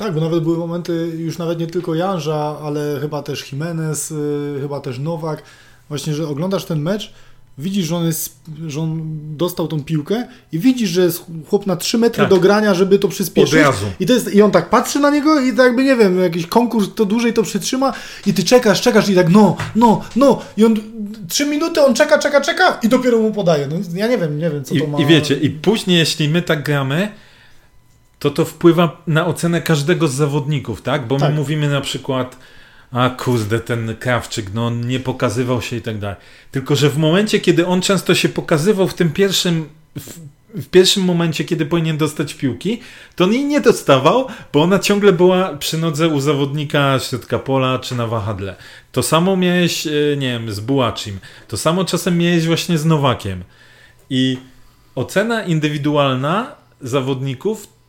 Tak, bo nawet były momenty, już nawet nie tylko Janża, ale chyba też Jimenez, y, chyba też Nowak. Właśnie, że oglądasz ten mecz, widzisz, że on, jest, że on dostał tą piłkę i widzisz, że jest chłop na 3 metry tak. do grania, żeby to przyspieszyć. I, to jest, I on tak patrzy na niego i tak jakby, nie wiem, jakiś konkurs to dłużej to przytrzyma i ty czekasz, czekasz i tak no, no, no. I on 3 minuty, on czeka, czeka, czeka i dopiero mu podaje. No, ja nie wiem, nie wiem, co I, to ma. I wiecie, i później, jeśli my tak gramy, to to wpływa na ocenę każdego z zawodników, tak? Bo tak. my mówimy na przykład, a kurde, ten Krawczyk, no on nie pokazywał się i tak dalej. Tylko, że w momencie, kiedy on często się pokazywał w tym pierwszym, w, w pierwszym momencie, kiedy powinien dostać piłki, to on jej nie dostawał, bo ona ciągle była przy nodze u zawodnika środka pola czy na wahadle. To samo miałeś, e, nie wiem, z Bułacim. To samo czasem miałeś właśnie z Nowakiem. I ocena indywidualna zawodników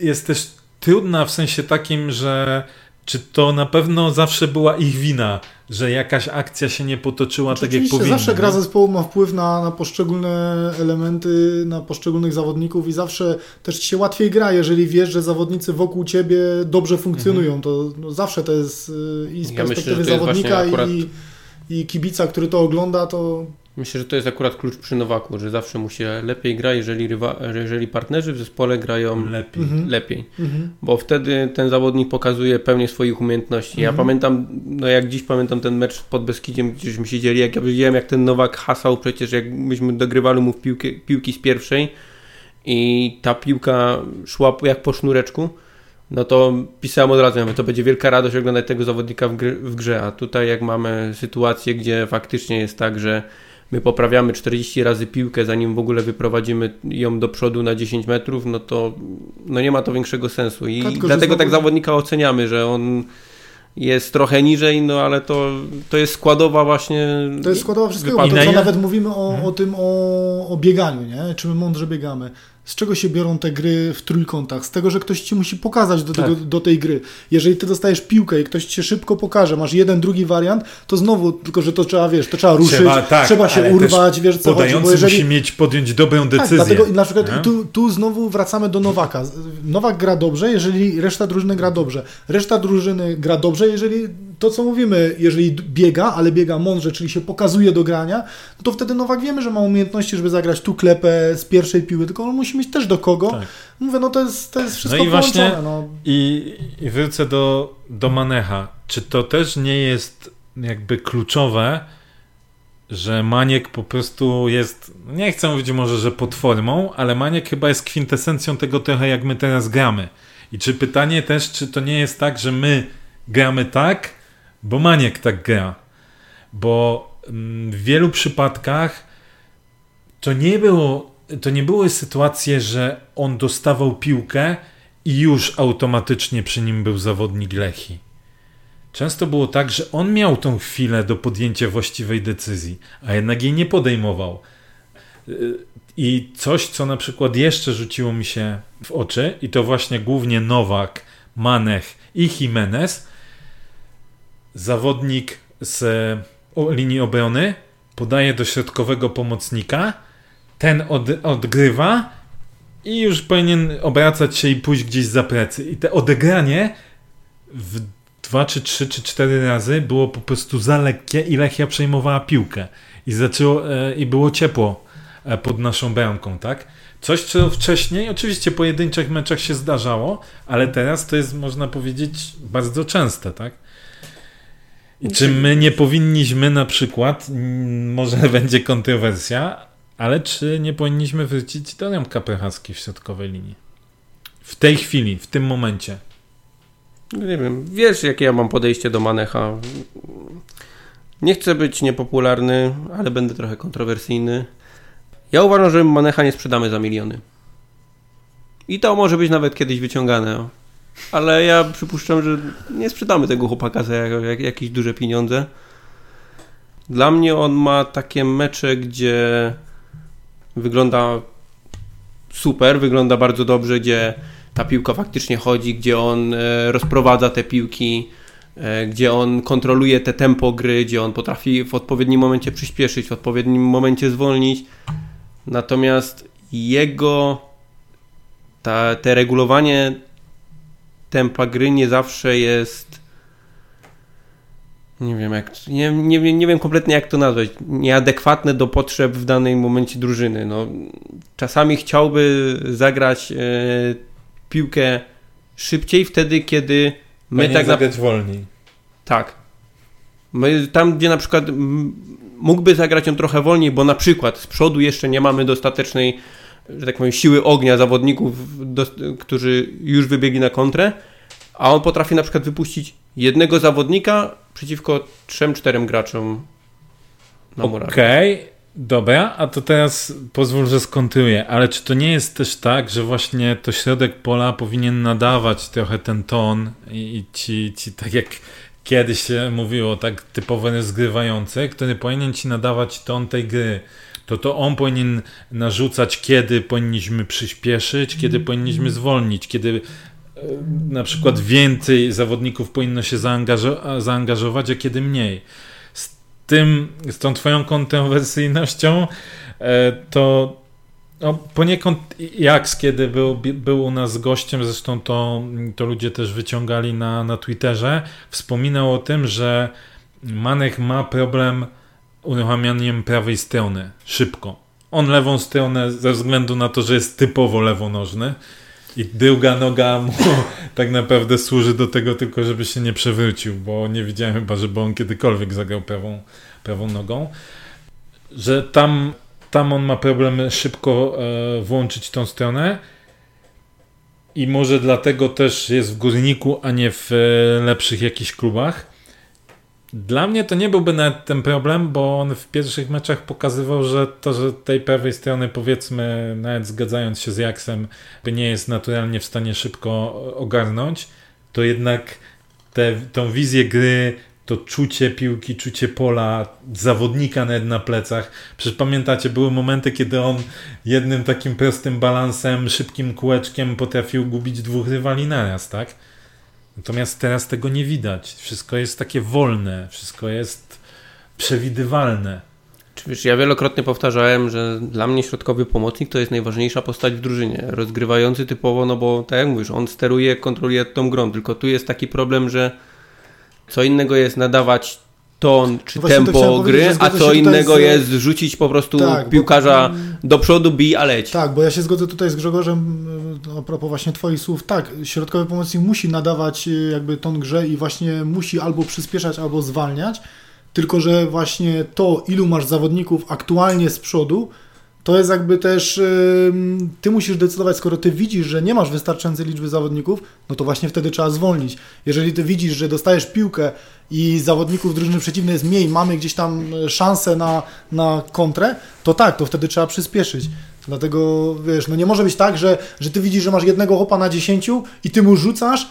jest też trudna w sensie takim, że czy to na pewno zawsze była ich wina, że jakaś akcja się nie potoczyła tak jak powinna. Zawsze gra zespołu ma wpływ na, na poszczególne elementy, na poszczególnych zawodników i zawsze też ci się łatwiej gra, jeżeli wiesz, że zawodnicy wokół ciebie dobrze funkcjonują. Mhm. To no, zawsze to jest y, i z Ja myślę, perspektywy jest zawodnika akurat- i, i kibica, który to ogląda, to Myślę, że to jest akurat klucz przy Nowaku, że zawsze mu się lepiej gra, jeżeli, rywa, jeżeli partnerzy w zespole grają Lepiej. Mhm. lepiej. mhm. Bo wtedy ten zawodnik pokazuje pełnię swoich umiejętności. Ja Mhm. pamiętam, no jak dziś pamiętam ten mecz pod Beskidziem, gdzieśmy siedzieli, jak ja widziałem jak ten Nowak hasał przecież, jak myśmy dogrywali mu w piłkę, piłki z pierwszej i ta piłka szła jak po sznureczku, no to pisałem od razu, ja mówię, to będzie wielka radość oglądać tego zawodnika w, gry, w grze, a tutaj jak mamy sytuację, gdzie faktycznie jest tak, że my poprawiamy 40 razy piłkę, zanim w ogóle wyprowadzimy ją do przodu na 10 metrów, no to no nie ma to większego sensu. I dlatego znowu- tak zawodnika oceniamy, że on jest trochę niżej, no ale to, to jest składowa właśnie. To jest składowa wszystkiego, to co nawet mówimy o, o tym, o, o bieganiu, nie? Czy my mądrze biegamy. Z czego się biorą te gry w trójkątach? Z tego, że ktoś ci musi pokazać do, tego, Tak. do tej gry. Jeżeli ty dostajesz piłkę i ktoś ci się szybko pokaże, masz jeden, drugi wariant, to znowu, tylko że to trzeba, wiesz, to trzeba ruszyć, trzeba, tak, się ale urwać, wiesz co chodzi, bo jeżeli... musi mieć podjąć dobrą Tak, decyzję. dlatego na przykład tu, tu znowu wracamy do Nowaka. Nowak gra dobrze, jeżeli reszta drużyny gra dobrze. Reszta drużyny gra dobrze, jeżeli to, co mówimy, jeżeli biega, ale biega mądrze, czyli się pokazuje do grania, no to wtedy Nowak wiemy, że ma umiejętności, żeby zagrać tu klepę z pierwszej piły, tylko on musi mieć też do kogo. Tak. Mówię, no to jest, to jest wszystko No i właśnie-. No. I, I wrócę do, do Manecha. Czy to też nie jest jakby kluczowe, że Maniek po prostu jest, nie chcę mówić może, że pod formą, ale Maniek chyba jest kwintesencją tego trochę jak my teraz gramy. I czy pytanie też, czy to nie jest tak, że my gramy tak, bo Maniek tak gra. Bo mm, w wielu przypadkach to nie było, to nie były sytuacje, że on dostawał piłkę i już automatycznie przy nim był zawodnik Lechi. Często było tak, że on miał tą chwilę do podjęcia właściwej decyzji, a jednak jej nie podejmował. Yy, I coś, co na przykład jeszcze rzuciło mi się w oczy, i to właśnie głównie Nowak, Manech i Jimenez, zawodnik z linii obrony podaje do środkowego pomocnika, ten od, odgrywa i już powinien obracać się i pójść gdzieś za plecy. I te odegranie w dwa, czy trzy, czy cztery razy było po prostu za lekkie i Lechia przejmowała piłkę. I zaczęło, e, i było ciepło e, pod naszą bramką, tak? Coś, co wcześniej, oczywiście pojedynczych meczach się zdarzało, ale teraz to jest, można powiedzieć, bardzo częste, tak? I czy my nie powinniśmy na przykład, może będzie kontrowersja, ale czy nie powinniśmy wrócić do Remka Prochaski w środkowej linii? W tej chwili, w tym momencie. No Nie wiem, wiesz jakie ja mam podejście do Manecha. Nie chcę być niepopularny, ale będę trochę kontrowersyjny. Ja uważam, że Manecha nie sprzedamy za miliony. I to może być nawet kiedyś wyciągane. Ale ja przypuszczam, że nie sprzedamy tego chłopaka za jak, jak, jakieś duże pieniądze. Dla mnie on ma takie mecze, gdzie wygląda super, wygląda bardzo dobrze, gdzie ta piłka faktycznie chodzi, gdzie on e, rozprowadza te piłki, e, gdzie on kontroluje te tempo gry, gdzie on potrafi w odpowiednim momencie przyspieszyć, w odpowiednim momencie zwolnić. Natomiast jego ta, te regulowanie tempa gry nie zawsze jest nie wiem jak nie, nie, wiem- nie wiem kompletnie jak to nazwać nieadekwatne do potrzeb w danym momencie drużyny no, czasami chciałby zagrać e, piłkę szybciej wtedy kiedy my Powinien tak na, zagrać wolniej. tak. My, tam, gdzie na przykład mógłby zagrać ją trochę wolniej, bo na przykład z przodu jeszcze nie mamy dostatecznej, że tak powiem, siły ognia zawodników, do, którzy już wybiegli na kontrę, a on potrafi na przykład wypuścić jednego zawodnika przeciwko trzem, czterem graczom na murawie. Okej, dobra, a to teraz pozwól, że skontruję, ale czy to nie jest też tak, że właśnie to środek pola powinien nadawać trochę ten ton i, i ci, ci, tak jak kiedyś się mówiło, tak typowo rozgrywający, który powinien ci nadawać ton tej gry. To to on powinien narzucać, kiedy powinniśmy przyspieszyć, kiedy powinniśmy zwolnić, kiedy na przykład więcej zawodników powinno się zaangażo zaangażować, a kiedy mniej. Z tym, z tą twoją kontrowersyjnością, e, to no, poniekąd Jaks, kiedy był, był u nas gościem, zresztą to, to ludzie też wyciągali na, na Twitterze, wspominał o tym, że Manek ma problem uruchamianiem prawej strony szybko. On lewą stronę ze względu na to, że jest typowo lewonożny i druga noga mu tak naprawdę służy do tego tylko, żeby się nie przewrócił, bo nie widziałem chyba, żeby on kiedykolwiek zagrał prawą, prawą nogą. Że tam, tam on ma problem szybko e, włączyć tą stronę i może dlatego też jest w górniku, a nie w e, lepszych jakichś klubach. Dla mnie to nie byłby nawet ten problem, bo on w pierwszych meczach pokazywał, że to, że tej prawej strony powiedzmy, nawet zgadzając się z Jaksem, nie jest naturalnie w stanie szybko ogarnąć, to jednak te, tą wizję gry, to czucie piłki, czucie pola, zawodnika nawet na plecach. Przecież pamiętacie, były momenty, kiedy on jednym takim prostym balansem, szybkim kółeczkiem potrafił gubić dwóch rywali naraz, tak? Natomiast teraz tego nie widać. Wszystko jest takie wolne, wszystko jest przewidywalne. Czy wiesz, ja wielokrotnie powtarzałem, że dla mnie środkowy pomocnik to jest najważniejsza postać w drużynie. Rozgrywający typowo, no bo tak jak mówisz, on steruje, kontroluje tą grą. Tylko tu jest taki problem, że co innego jest nadawać ton czy no tempo gry, a co innego z... jest rzucić po prostu tak, piłkarza bo... do przodu, bij, a leć. Tak, bo ja się zgodzę tutaj z Grzegorzem a propos właśnie twoich słów. Tak, środkowy pomocnik musi nadawać y, jakby ton grze i właśnie musi albo przyspieszać, albo zwalniać, tylko że właśnie to, ilu masz zawodników aktualnie z przodu, to jest jakby też, ty musisz decydować, skoro ty widzisz, że nie masz wystarczającej liczby zawodników, no to właśnie wtedy trzeba zwolnić. Jeżeli ty widzisz, że dostajesz piłkę i zawodników drużyny przeciwnej jest mniej, mamy gdzieś tam e, szansę na, na kontrę, to tak, to wtedy trzeba przyspieszyć. Dlatego, wiesz, no nie może być tak, że, że ty widzisz, że masz jednego hopa na dziesięciu i ty mu rzucasz,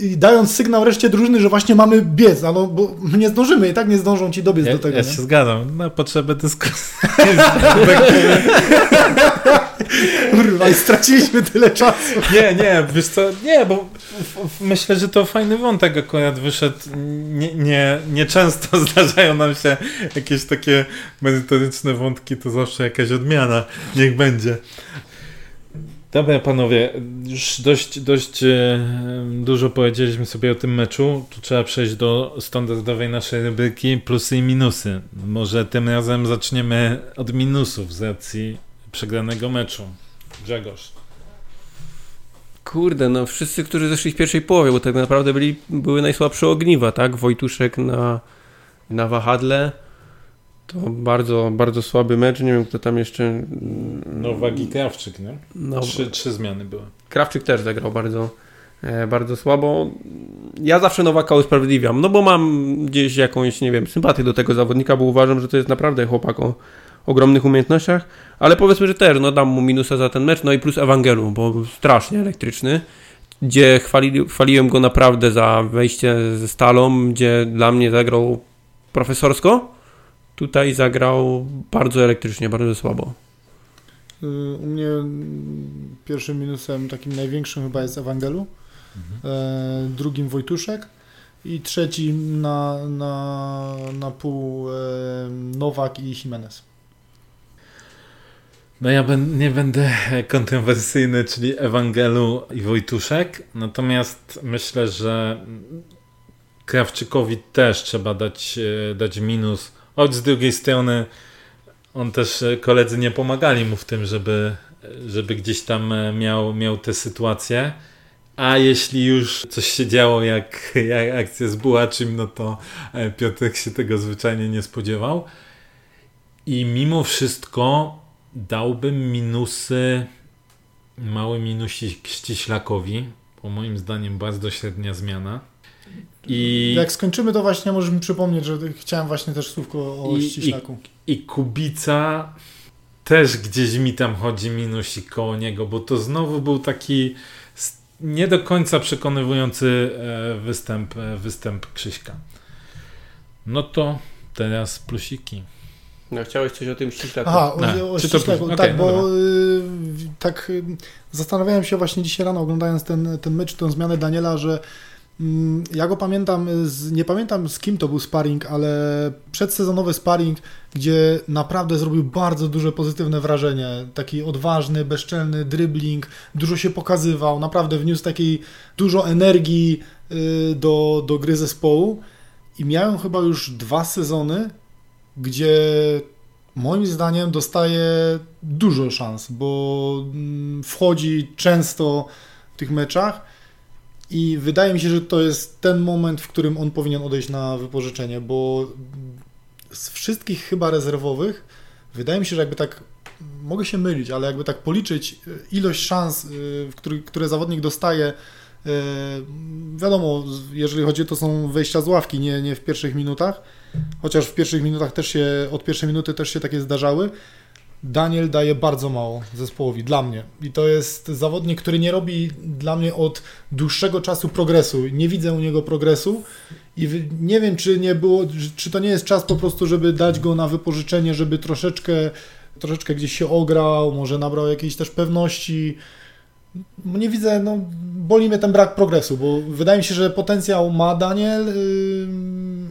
i dając sygnał reszcie drużyny, że właśnie mamy biec, no bo my nie zdążymy i tak nie zdążą ci dobiec ja, do tego. Ja nie? się zgadzam, na potrzeby dyskusji. Kurwa, i straciliśmy tyle czasu. Nie, nie, wiesz co, nie, bo myślę, że to fajny wątek akurat wyszedł. Nie, nie, nie często zdarzają nam się jakieś takie merytoryczne wątki, to zawsze jakaś odmiana. Niech będzie. Dobra, panowie, już dość, dość e, dużo powiedzieliśmy sobie o tym meczu. Tu trzeba przejść do standardowej naszej rubryki plusy i minusy. Może tym razem zaczniemy od minusów z racji przegranego meczu. Grzegorz. Kurde, no wszyscy, którzy zeszli w pierwszej połowie, bo tak naprawdę byli, były najsłabsze ogniwa, tak? Wojtuszek na, na wahadle. To bardzo, bardzo słaby mecz. Nie wiem, kto tam jeszcze. Nowak i Krawczyk, nie? No, trzy, trzy zmiany były. Krawczyk też zagrał bardzo, e, bardzo słabo. Ja zawsze Nowaka usprawiedliwiam, no bo mam gdzieś jakąś, nie wiem, sympatię do tego zawodnika, bo uważam, że to jest naprawdę chłopak o ogromnych umiejętnościach, ale powiedzmy, że też, no dam mu minusa za ten mecz, no i plus Ewangelu, bo strasznie elektryczny, gdzie chwali, chwaliłem go naprawdę za wejście ze Stalą, gdzie dla mnie zagrał profesorsko, tutaj zagrał bardzo elektrycznie, bardzo słabo. Y, u mnie pierwszym minusem, takim największym chyba jest Ewangelu, mhm. E, drugim Wojtuszek i trzeci na, na, na pół e, Nowak i Jimenez. No ja nie będę kontrowersyjny, czyli Ewangelu i Wojtuszek, natomiast myślę, że Krawczykowi też trzeba dać, e, dać minus, choć z drugiej strony on też, e, koledzy nie pomagali mu w tym, żeby, żeby gdzieś tam e, miał, miał tę sytuację. A jeśli już coś się działo jak, jak akcja z Bułaczym, no to Piotrek się tego zwyczajnie nie spodziewał. I mimo wszystko dałbym minusy, mały minusik ściślakowi, bo moim zdaniem bardzo średnia zmiana. I, Jak skończymy, to właśnie możesz mi przypomnieć, że chciałem właśnie też słówko o i, ściślaku. I, I Kubica też gdzieś mi tam chodzi minusik koło niego, bo to znowu był taki nie do końca przekonywujący e, występ, e, występ Krzyśka. No to teraz plusiki. No, chciałeś coś o tym ściślaku. Aha, o, o ściślaku, okay, tak, bo y, tak y, zastanawiałem się właśnie dzisiaj rano, oglądając ten, ten mecz, tę zmianę Daniela, że ja go pamiętam, z, nie pamiętam z kim to był sparring, ale przedsezonowy sparring, gdzie naprawdę zrobił bardzo duże pozytywne wrażenie. Taki odważny, bezczelny dribbling, dużo się pokazywał, naprawdę wniósł takiej dużo energii y, do, do gry zespołu. I miałem chyba już dwa sezony, gdzie moim zdaniem dostaje dużo szans, bo mm, wchodzi często w tych meczach i wydaje mi się, że to jest ten moment, w którym on powinien odejść na wypożyczenie, bo z wszystkich chyba rezerwowych wydaje mi się, że jakby tak mogę się mylić, ale jakby tak policzyć e, ilość szans, e, które zawodnik dostaje, e, wiadomo, jeżeli chodzi, to są wejścia z ławki, nie, nie w pierwszych minutach, chociaż w pierwszych minutach też się, od pierwszej minuty też się takie zdarzały. Daniel daje bardzo mało zespołowi, dla mnie. I to jest zawodnik, który nie robi dla mnie od dłuższego czasu progresu. Nie widzę u niego progresu i nie wiem, czy nie było, czy to nie jest czas po prostu, żeby dać go na wypożyczenie, żeby troszeczkę, troszeczkę gdzieś się ograł, może nabrał jakiejś też pewności. Nie widzę, no, boli mnie ten brak progresu, bo wydaje mi się, że potencjał ma Daniel,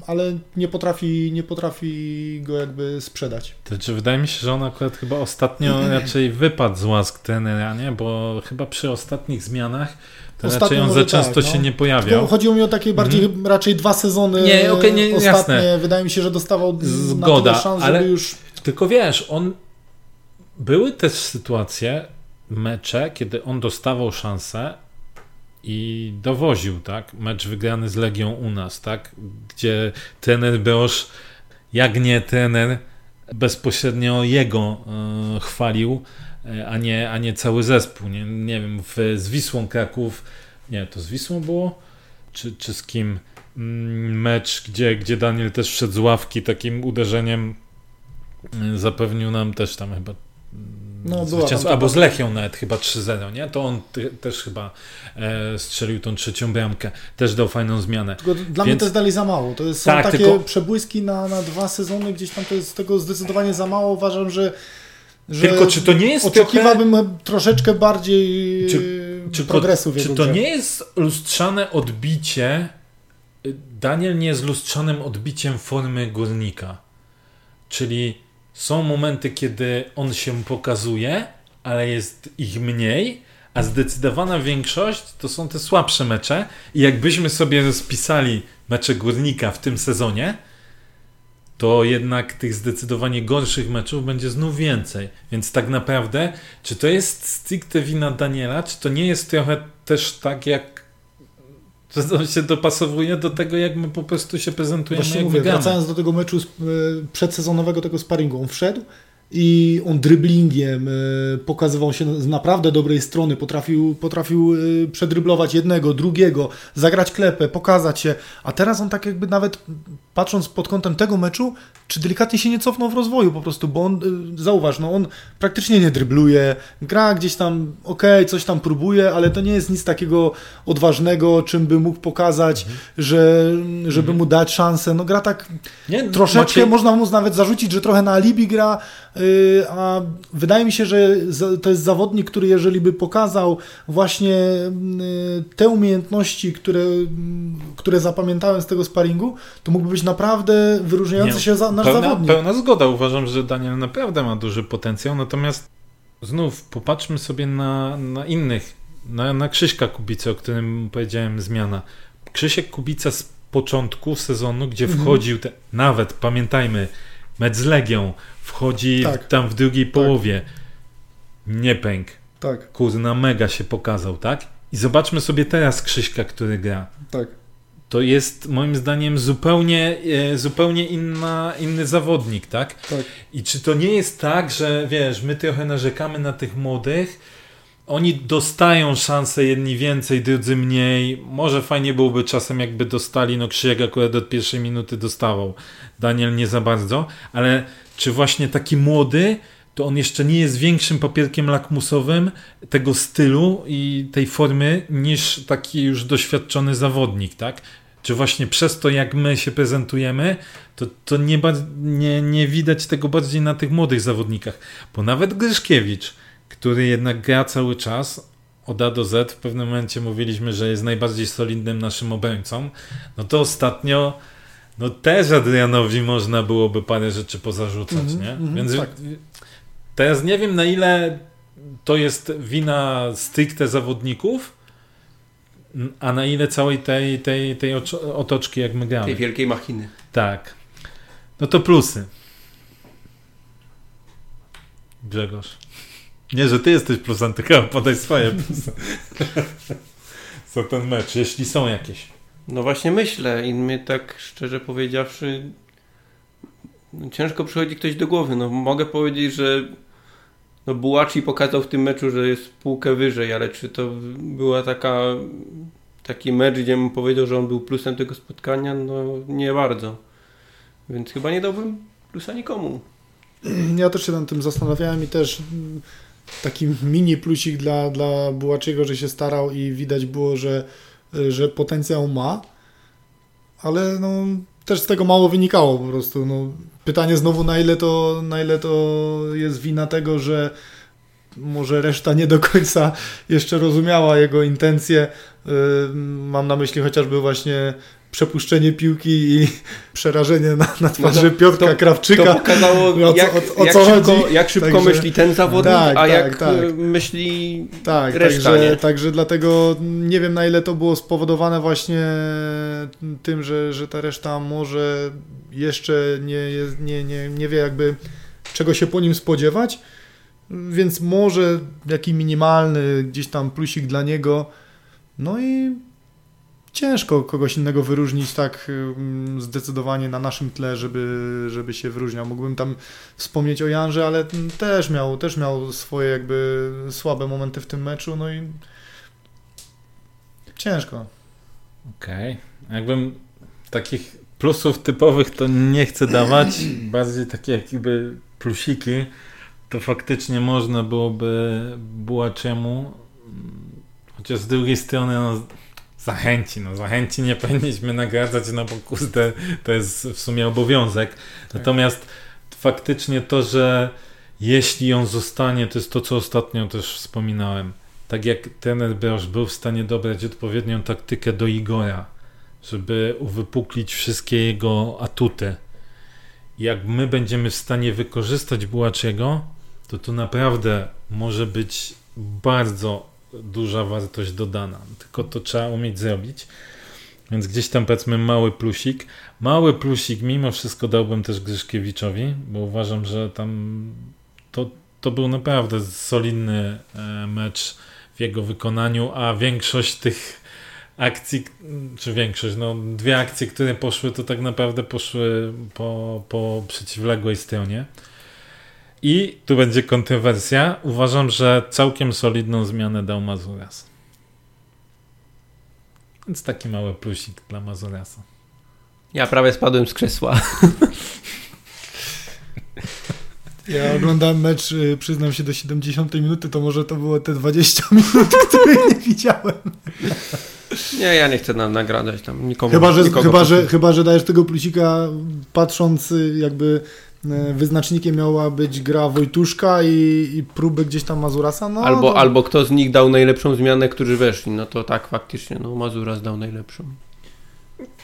ale nie potrafi, nie potrafi go jakby sprzedać. To znaczy, wydaje mi się, że on akurat chyba ostatnio raczej wypadł z łask trenera, nie? Bo chyba przy ostatnich zmianach to Ostatnio raczej on za często tak, się no. nie pojawiał. chodziło mi o takie bardziej mm. raczej dwa sezony nie, okay, nie, ostatnie. Jasne. Wydaje mi się, że dostawał Zgoda, na szans, ale już... Tylko wiesz, on były też sytuacje, mecze, kiedy on dostawał szansę i dowoził, tak? Mecz wygrany z Legią u nas, tak? Gdzie trener Beosz, jak nie trener, bezpośrednio jego e, chwalił, e, a, nie, a nie cały zespół. Nie, nie wiem, w, z Wisłą Kraków, nie, to z Wisłą było? Czy, czy z kim? Mm, mecz, gdzie, gdzie Daniel też wszedł z ławki takim uderzeniem e, zapewnił nam też tam chyba no, zwycięstwo, albo z Lechią nawet chyba 3-0, nie? To on ty, też chyba e, strzelił tą trzecią bramkę, też dał fajną zmianę. Tylko dla Więc... mnie to jest dalej za mało. To jest, są tak, takie tylko... przebłyski na, na dwa sezony, gdzieś tam to jest tego zdecydowanie za mało. Uważam, że, że tylko czy to nie jest oczekiwałbym trochę... troszeczkę bardziej czy, czy progresu to, Czy to nie jest lustrzane odbicie Daniel nie jest lustrzanym odbiciem formy górnika. Czyli są momenty, kiedy on się pokazuje, ale jest ich mniej, a zdecydowana większość to są te słabsze mecze. I jakbyśmy sobie rozpisali mecze górnika w tym sezonie, to jednak tych zdecydowanie gorszych meczów będzie znów więcej. Więc tak naprawdę, czy to jest stricte wina Daniela, czy to nie jest trochę też tak jak że on się dopasowuje do tego, jak my po prostu się prezentujemy. Właśnie mówię, wracając do tego meczu e, przedsezonowego, tego sparingu, on wszedł, i on driblingiem e, pokazywał się z naprawdę dobrej strony, potrafił, potrafił e, przedryblować jednego, drugiego, zagrać klepę, pokazać się, a teraz on tak jakby nawet patrząc pod kątem tego meczu, czy delikatnie się nie cofnął w rozwoju po prostu, bo on, e, zauważ, no on praktycznie nie drybluje, gra gdzieś tam, okej, okay, coś tam próbuje, ale to nie jest nic takiego odważnego, czym by mógł pokazać, mhm. że, żeby mhm. mu dać szansę, no gra tak nie, troszeczkę, Maciej... można mu nawet zarzucić, że trochę na alibi gra, a wydaje mi się, że to jest zawodnik, który jeżeli by pokazał właśnie y, te umiejętności, które, które zapamiętałem z tego sparingu, to mógłby być naprawdę wyróżniający Nie, się za, nasz pełna, zawodnik. Pełna zgoda. Uważam, że Daniel naprawdę ma duży potencjał, natomiast znów popatrzmy sobie na, na innych, na, na Krzyśka Kubicy, o którym powiedziałem zmiana. Krzysiek Kubica z początku sezonu, gdzie mhm. wchodził, te, nawet pamiętajmy, mecz z Legią, wchodzi tak. tam w drugiej tak. połowie. Nie pęk. Tak. Kurna, mega się pokazał, tak? I zobaczmy sobie teraz Krzyśka, który gra. Tak. To jest moim zdaniem zupełnie, e, zupełnie inna, inny zawodnik, tak? Tak. I czy to nie jest tak, że wiesz, my trochę narzekamy na tych młodych, oni dostają szansę, jedni więcej, drudzy mniej. Może fajnie byłoby czasem, jakby dostali, no Krzysiek akurat od pierwszej minuty dostawał, Daniel nie za bardzo, ale czy właśnie taki młody, to on jeszcze nie jest większym papierkiem lakmusowym tego stylu i tej formy niż taki już doświadczony zawodnik, tak? czy właśnie przez to, jak my się prezentujemy, to, to nie, nie, nie widać tego bardziej na tych młodych zawodnikach. Bo nawet Gryszkiewicz, który jednak gra cały czas, od A do Z, w pewnym momencie mówiliśmy, że jest najbardziej solidnym naszym obrońcą, no to ostatnio no też Adrianowi można byłoby parę rzeczy pozarzucać, mm -hmm, nie? Mm -hmm, Więc tak. teraz nie wiem na ile to jest wina stricte zawodników, a na ile całej tej, tej, tej otoczki, jak my gramy. Tej wielkiej machiny. Tak. No to plusy. Grzegorz. Nie, że ty jesteś plusem, tylko podaj swoje plusy. Co ten mecz, jeśli są jakieś. No właśnie myślę i mnie tak szczerze powiedziawszy ciężko przychodzi ktoś do głowy. No mogę powiedzieć, że no Bułaci pokazał w tym meczu, że jest półkę wyżej, ale czy to była taka taki mecz, gdzie bym powiedział, że on był plusem tego spotkania? No nie bardzo. Więc chyba nie dałbym plusa nikomu. Ja też się nad tym zastanawiałem i też taki mini plusik dla, dla Bułaczyego, że się starał i widać było, że, że potencjał ma, ale no, też z tego mało wynikało po prostu. No, pytanie znowu, na ile, to, na ile to jest wina tego, że może reszta nie do końca jeszcze rozumiała jego intencje. Mam na myśli chociażby właśnie przepuszczenie piłki i przerażenie na, na twarzy no to, Piotrka to, Krawczyka. To pokazało, o, jak, o, o jak, szybko, jak szybko także, myśli ten zawodnik, tak, a tak, jak tak. myśli tak, reszta. Także, także dlatego nie wiem na ile to było spowodowane właśnie tym, że, że ta reszta może jeszcze nie, nie, nie, nie wie jakby czego się po nim spodziewać, więc może jaki minimalny gdzieś tam plusik dla niego, no i ciężko kogoś innego wyróżnić tak zdecydowanie na naszym tle, żeby, żeby się wyróżniał. Mógłbym tam wspomnieć o Janże, ale też miał, też miał swoje jakby słabe momenty w tym meczu, no i ciężko. Okej. Okay. Jakbym takich plusów typowych to nie chcę dawać, bardziej takie jakby plusiki, to faktycznie można byłoby Bułaczemu, chociaż z drugiej strony no, zachęci. No, zachęci nie powinniśmy nagradzać, no bo kurde, to jest w sumie obowiązek. Tak. Natomiast faktycznie to, że jeśli on zostanie, to jest to, co ostatnio też wspominałem. Tak jak trener Broż był w stanie dobrać odpowiednią taktykę do Igora, żeby uwypuklić wszystkie jego atuty. Jak my będziemy w stanie wykorzystać Bułaczego, to to naprawdę może być bardzo duża wartość dodana. Tylko to trzeba umieć zrobić. Więc gdzieś tam powiedzmy mały plusik. Mały plusik mimo wszystko dałbym też Grzyszkiewiczowi, bo uważam, że tam to, to był naprawdę solidny e, mecz w jego wykonaniu, a większość tych akcji, czy większość, no dwie akcje, które poszły, to tak naprawdę poszły po, po przeciwległej stronie. I tu będzie kontrowersja. Uważam, że całkiem solidną zmianę dał Mazuras. Więc taki mały plusik dla Mazurasa. Ja prawie spadłem z krzesła. Ja oglądałem mecz, y, przyznam się, do 70 minuty, to może to było te 20 minut, których nie widziałem. Nie, ja nie chcę na, nagradzać tam nikomu. Chyba że, chyba, że, chyba, że dajesz tego plusika patrząc y, jakby wyznacznikiem miała być gra Wojtuszka i, i próby gdzieś tam Mazurasa. No, albo, to... albo kto z nich dał najlepszą zmianę, którzy weszli. No to tak faktycznie, no Mazuras dał najlepszą.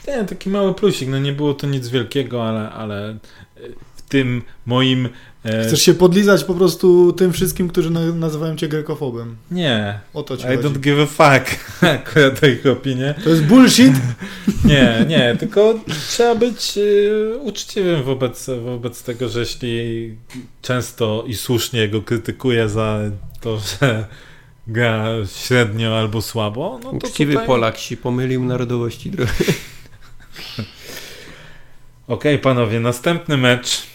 Nie, taki mały plusik. No nie było to nic wielkiego, ale, ale w tym moim E, Chcesz się podlizać po prostu tym wszystkim, którzy nazywają cię grekofobem. Nie. O to ci I chodzi. don't give a fuck. Akurat to ich opinie. To jest bullshit? nie, nie, tylko trzeba być y, uczciwym wobec, wobec tego, że jeśli często i słusznie go krytykuje za to, że gra średnio albo słabo, no to Uczciwy tutaj... Polak się pomylił narodowości trochę. Okej, okay, panowie, następny mecz E,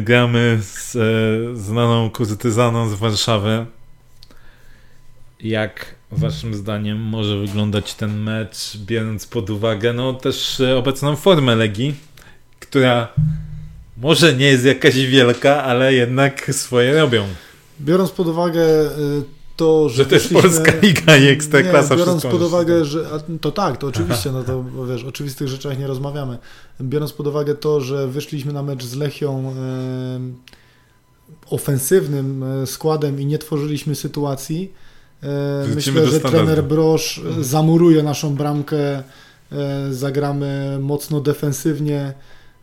gramy z e, znaną kuzytyzaną z Warszawy. Jak waszym zdaniem może wyglądać ten mecz, biorąc pod uwagę no też e, obecną formę Legii, która może nie jest jakaś wielka, ale jednak swoje robią. Biorąc pod uwagę to, że, Że wyszliśmy- Polska Liga i Ekstraklasa, Nie, biorąc pod uwagę, że to tak, to oczywiście, no to wiesz, o oczywistych rzeczach nie rozmawiamy. Biorąc pod uwagę to, że wyszliśmy na mecz z Lechią em, ofensywnym e, składem i nie tworzyliśmy sytuacji, e, myślę, że trener Brosz e, Mhm. zamuruje naszą bramkę, e, zagramy mocno defensywnie.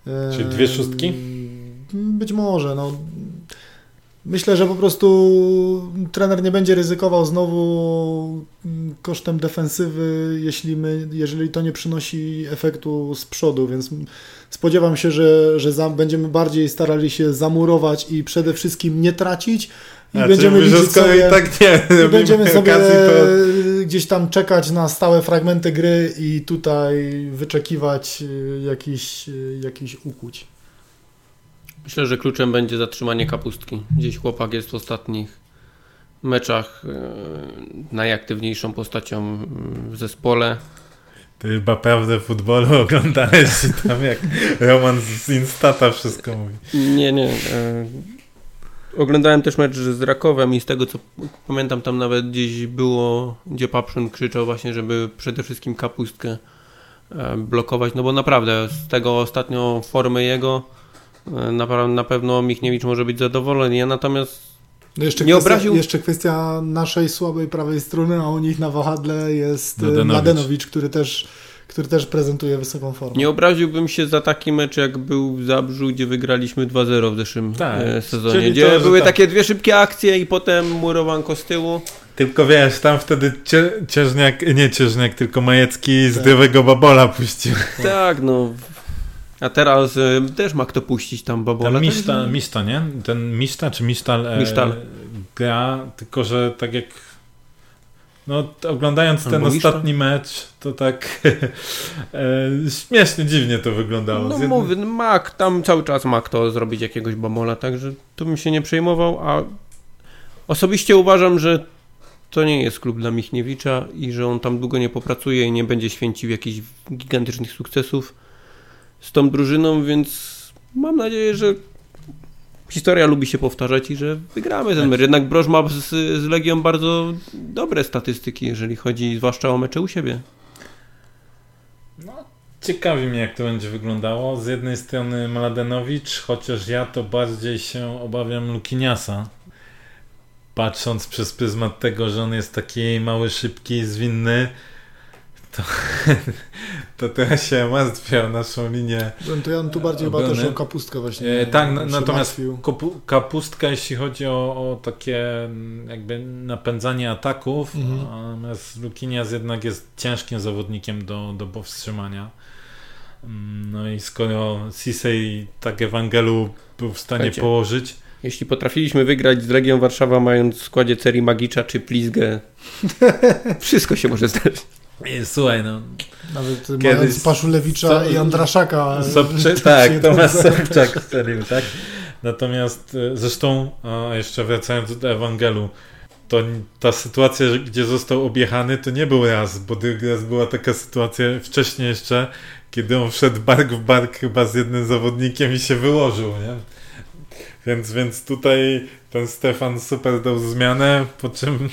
e, Czyli dwie szóstki? Być może, no. Myślę, że po prostu trener nie będzie ryzykował znowu mm, kosztem defensywy, jeśli, my, jeżeli to nie przynosi efektu z przodu, więc spodziewam się, że, że za, będziemy bardziej starali się zamurować i przede wszystkim nie tracić i A, będziemy liczyć sobie, tak nie i będziemy sobie to... gdzieś tam czekać na stałe fragmenty gry i tutaj wyczekiwać y, jakiś, y, jakiś ukłuć. Myślę, że kluczem będzie zatrzymanie kapustki. Gdzieś chłopak jest w ostatnich meczach e, najaktywniejszą postacią w zespole. Ty chyba prawdę futbolu oglądałeś tam jak Roman z Instata wszystko mówi. Nie, nie. E, oglądałem też mecz z Rakowem i z tego co pamiętam tam nawet gdzieś było, gdzie Papszyn krzyczał właśnie, żeby przede wszystkim kapustkę e, blokować, no bo naprawdę z tego ostatnio formy jego na, na pewno Michniewicz może być zadowolony. Ja natomiast No jeszcze, Nie kwestia, obraził- jeszcze kwestia naszej słabej prawej strony, a u nich na wahadle jest Mladenowicz. Mladenowicz, Mladenowicz który, też, który też prezentuje wysoką formę. Nie obraziłbym się za taki mecz, jak był w Zabrzu, gdzie wygraliśmy 2-0 w zeszłym Tak, e, sezonie. czyli Gdzie to, były tak. takie dwie szybkie akcje i potem murowanko z tyłu. Tylko wiesz, tam wtedy cie, Cieżniak, nie Cieżniak, tylko Majecki z Tak. Dywego Babola puścił. Tak, no. A teraz e, też ma kto puścić tam babola. Ten tak? Miszta, Miszta, nie? Ten Miszta czy Misztal, e, Misztal. gra, tylko że tak jak no oglądając ten Albo ostatni mecz, to tak e, śmiesznie, dziwnie to wyglądało. No Z jednej- mówię, no ma, tam cały czas ma kto zrobić jakiegoś babola, także tu bym się nie przejmował, a osobiście uważam, że to nie jest klub dla Michniewicza i że on tam długo nie popracuje i nie będzie święcił jakichś gigantycznych sukcesów z tą drużyną, więc mam nadzieję, że historia lubi się powtarzać i że wygramy ten mecz. Jednak Broż ma z, z Legią bardzo dobre statystyki, jeżeli chodzi zwłaszcza o mecze u siebie. Ciekawi mnie, jak to będzie wyglądało. Z jednej strony Mladenowicz, chociaż ja to bardziej się obawiam Lukiniasa. Patrząc przez pryzmat tego, że on jest taki mały, szybki, zwinny, to, to teraz się martwię o naszą linię. To ja bym tu bardziej chyba Obrony. też o kapustkę właśnie. E, tak, na- się natomiast kopu- kapustka, jeśli chodzi o, o takie mm, jakby napędzanie ataków, Mhm. natomiast Lukinias jednak jest ciężkim zawodnikiem do, do powstrzymania. Mm, No i skoro Sisej tak Ewangelu był w stanie Słuchajcie. położyć, Jeśli potrafiliśmy wygrać z Legią Warszawa mając w składzie Ceri Magicza czy Plizgę, wszystko się może zdarzyć. E, słuchaj, no Nawet Kiedyś mając Paszulewicza so- i Andraszaka. Sobcze, to tak, Tomasz to- Sobczak strzelił, tak? Natomiast e, zresztą, a jeszcze wracając do Ewangelu, to ta sytuacja, gdzie został objechany, to nie był raz, bo raz była taka sytuacja wcześniej jeszcze, kiedy on wszedł bark w bark chyba z jednym zawodnikiem i się wyłożył, nie? Więc, więc tutaj ten Stefan super dał zmianę, po czym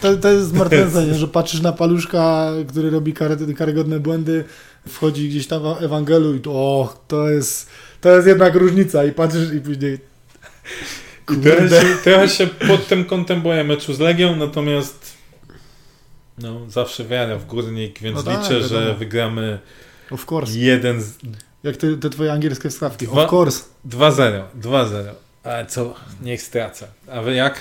To, to jest zmartwiające, że patrzysz na paluszka, który robi kary, karygodne błędy, wchodzi gdzieś tam w Ewangelu i to, o, to jest, to jest jednak różnica i patrzysz i później I trochę się, trochę się pod tym kątem boję meczu z Legią, natomiast no, zawsze wiara w górnik, więc No tak, liczę, że wiadomo. wygramy of course, jeden z jak te, te twoje angielskie wstawki, Dwa- of course. 2-0, 2-0. Ale co, niech stracę. A wy jak?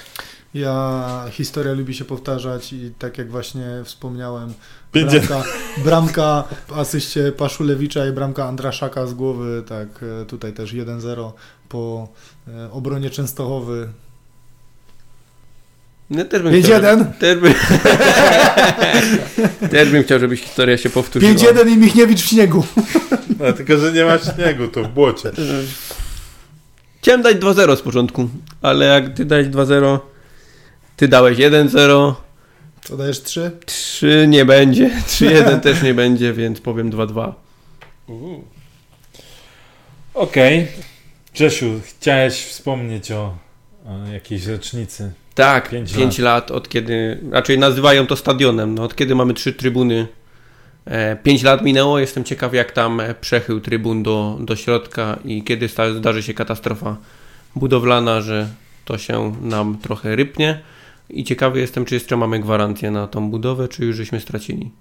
Ja, historia lubi się powtarzać i tak jak właśnie wspomniałem, Będzie- bramka, bramka w asyście Paszulewicza i bramka Andraszaka z głowy, tak e, tutaj też 1-0 po e, obronie Częstochowy. No, też bym chciał, 5-1, też bym, też bym chciał, żeby historia się powtórzyła. 5-1 i Michniewicz w śniegu. No, tylko, że nie ma śniegu, to w błocie. Chciałem dać 2-0 z początku, ale jak ty dałeś 2-0, ty dałeś 1-0, Co dajesz 3? 3 nie będzie, 3-1 też nie będzie, więc powiem 2-2. Okej. Grzesiu, chciałeś wspomnieć o o jakiejś rocznicy. Tak, 5 lat. lat. od kiedy, raczej nazywają to stadionem, no, od kiedy mamy trzy trybuny. 5 e, lat minęło, jestem ciekaw jak tam przechył trybun do, do środka i kiedy zdarzy się katastrofa budowlana, że to się nam trochę rypnie. I ciekawy jestem, czy jeszcze mamy gwarancję na tą budowę, czy już żeśmy stracili.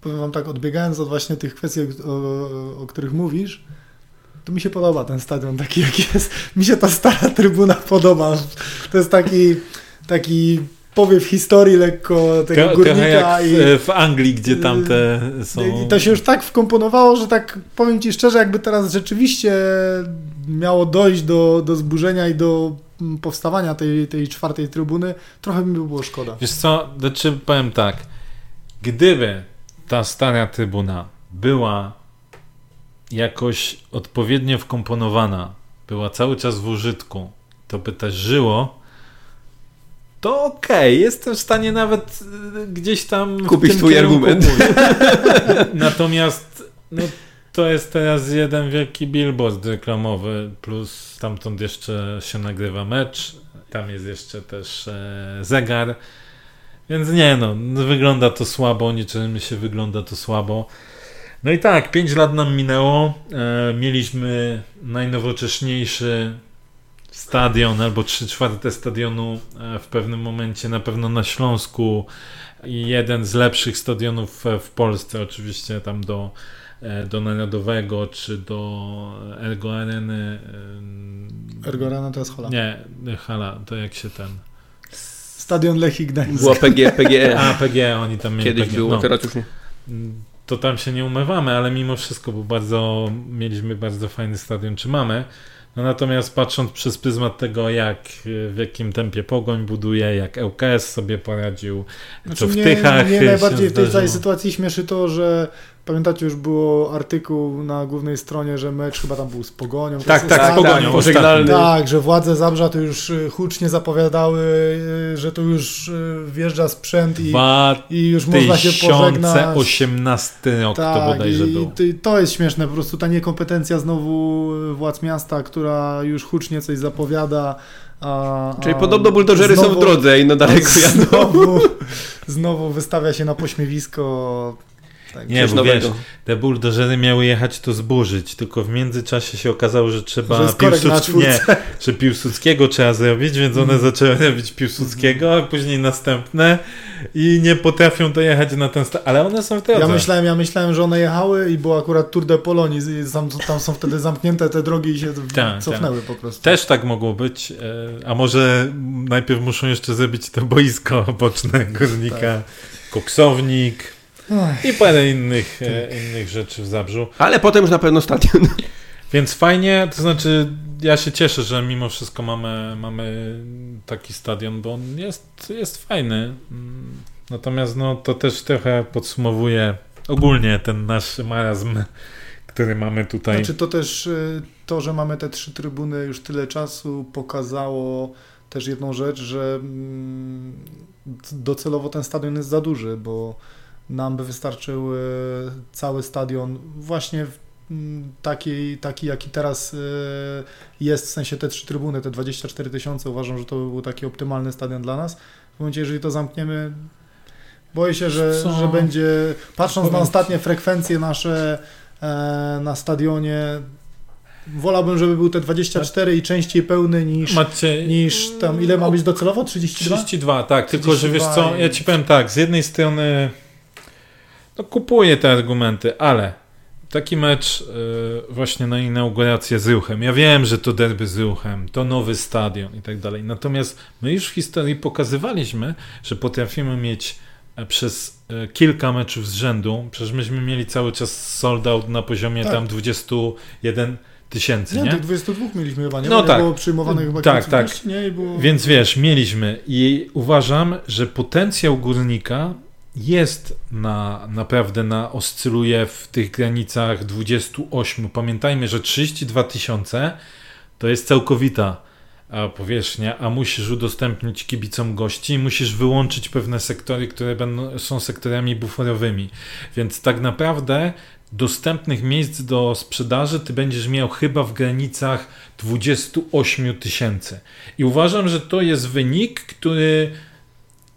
Powiem Wam tak, odbiegając od właśnie tych kwestii, o, o, których mówisz, to mi się podoba ten stadion taki, jaki jest. Mi się ta stara trybuna podoba. To jest taki, taki powiew historii lekko tego Tro, górnika. jak i, w, w Anglii, gdzie tam te są... I to się już tak wkomponowało, że tak powiem Ci szczerze, jakby teraz rzeczywiście miało dojść do, do zburzenia i do powstawania tej, tej czwartej trybuny, trochę mi by było szkoda. Wiesz co, znaczy powiem tak, gdyby ta stara trybuna była jakoś odpowiednio wkomponowana, była cały czas w użytku, to by też żyło, to okej, okay, jestem w stanie nawet y, gdzieś tam. Kupić twój argument. Natomiast no, to jest teraz jeden wielki billboard reklamowy, plus stamtąd jeszcze się nagrywa mecz, tam jest jeszcze też e, zegar. Więc nie no, wygląda to słabo, niczym się wygląda to słabo. No i tak, 5 lat nam minęło. E, mieliśmy najnowocześniejszy stadion albo 3 czwarte stadionu e, w pewnym momencie, na pewno na Śląsku jeden z lepszych stadionów w Polsce, oczywiście tam do, e, do Narodowego czy do Ergo Areny. Ergo Arena to jest hala. Nie, hala, to jak się ten... Stadion Lechii Gdańsk. Była PG, PGE. A, PGE, oni tam mieli. Kiedyś PGE. było, no. teraz już nie to tam się nie umywamy, ale mimo wszystko, bo bardzo mieliśmy bardzo fajny stadion, czy mamy. No natomiast patrząc przez pryzmat tego, jak w jakim tempie Pogoń buduje, jak ŁKS sobie poradził, znaczy co w mnie, Tychach Mnie najbardziej w tej całej sytuacji śmieszy to, że Pamiętacie, już było artykuł na głównej stronie, że mecz chyba tam był z Pogonią. Tak, tak, z Pogonią. Tak, tak, że władze Zabrza to już y, hucznie zapowiadały, y, że to już y, wjeżdża sprzęt i, i już można się pożegnać. 2018 rok tak, to bodajże i, był. I to jest śmieszne, po prostu ta niekompetencja znowu władz miasta, która już hucznie coś zapowiada. A, Czyli a podobno buldożery znowu, są w drodze i no daleko jadą. Znowu, znowu wystawia się na pośmiewisko tak, nie, bo wiesz, te buldożery miały jechać to zburzyć, tylko w międzyczasie się okazało, że trzeba że nie, że Piłsudskiego trzeba zrobić, więc one mm. zaczęły robić Piłsudskiego, a później następne i nie potrafią dojechać na ten stadion, ale one są w drodze. Ja myślałem, ja myślałem, że one jechały i było akurat Tour de Polonii, tam, tam są wtedy zamknięte te drogi i się tak, cofnęły tak. po prostu. Też tak mogło być, e, a może najpierw muszą jeszcze zrobić to boisko boczne górnika, tak. koksownik, i parę innych, e, innych rzeczy w Zabrzu. Ale potem już na pewno stadion. Więc fajnie, to znaczy ja się cieszę, że mimo wszystko mamy, mamy taki stadion, bo on jest, jest fajny. Natomiast no, to też trochę podsumowuje ogólnie ten nasz marazm, który mamy tutaj. Znaczy to też e, to, że mamy te trzy trybuny już tyle czasu pokazało też jedną rzecz, że mm, docelowo ten stadion jest za duży, bo nam by wystarczył cały stadion właśnie taki, taki jaki teraz e, jest, w sensie te trzy trybuny, te 24 tysiące, uważam, że to by był taki optymalny stadion dla nas. W momencie, jeżeli to zamkniemy, boję się, że, że będzie, patrząc na ostatnie frekwencje nasze e, na stadionie, wolałbym, żeby był te 24 i częściej pełny niż, Macie... niż tam, ile ma być docelowo? 32? 32, tak, 32 tylko że wiesz co, ja ci powiem tak, z jednej strony no, kupuję te argumenty, ale taki mecz yy, właśnie na inaugurację z Ruchem. Ja wiem, że to derby z Ruchem, to nowy stadion i tak dalej. Natomiast my już w historii pokazywaliśmy, że potrafimy mieć e, przez e, kilka meczów z rzędu, przecież myśmy mieli cały czas sold out na poziomie tak. tam 21 tysięcy, nie? Nie, 22 mieliśmy chyba, nie? No tak. było przyjmowanych chyba tak, tak. Nie? Było... Więc wiesz, mieliśmy i uważam, że potencjał górnika jest na, naprawdę na, oscyluje w tych granicach 28. Pamiętajmy, że 32 tysiące to jest całkowita powierzchnia, a musisz udostępnić kibicom gości, musisz wyłączyć pewne sektory, które będą, są sektorami buforowymi. Więc tak naprawdę dostępnych miejsc do sprzedaży ty będziesz miał chyba w granicach 28 tysięcy. I uważam, że to jest wynik, który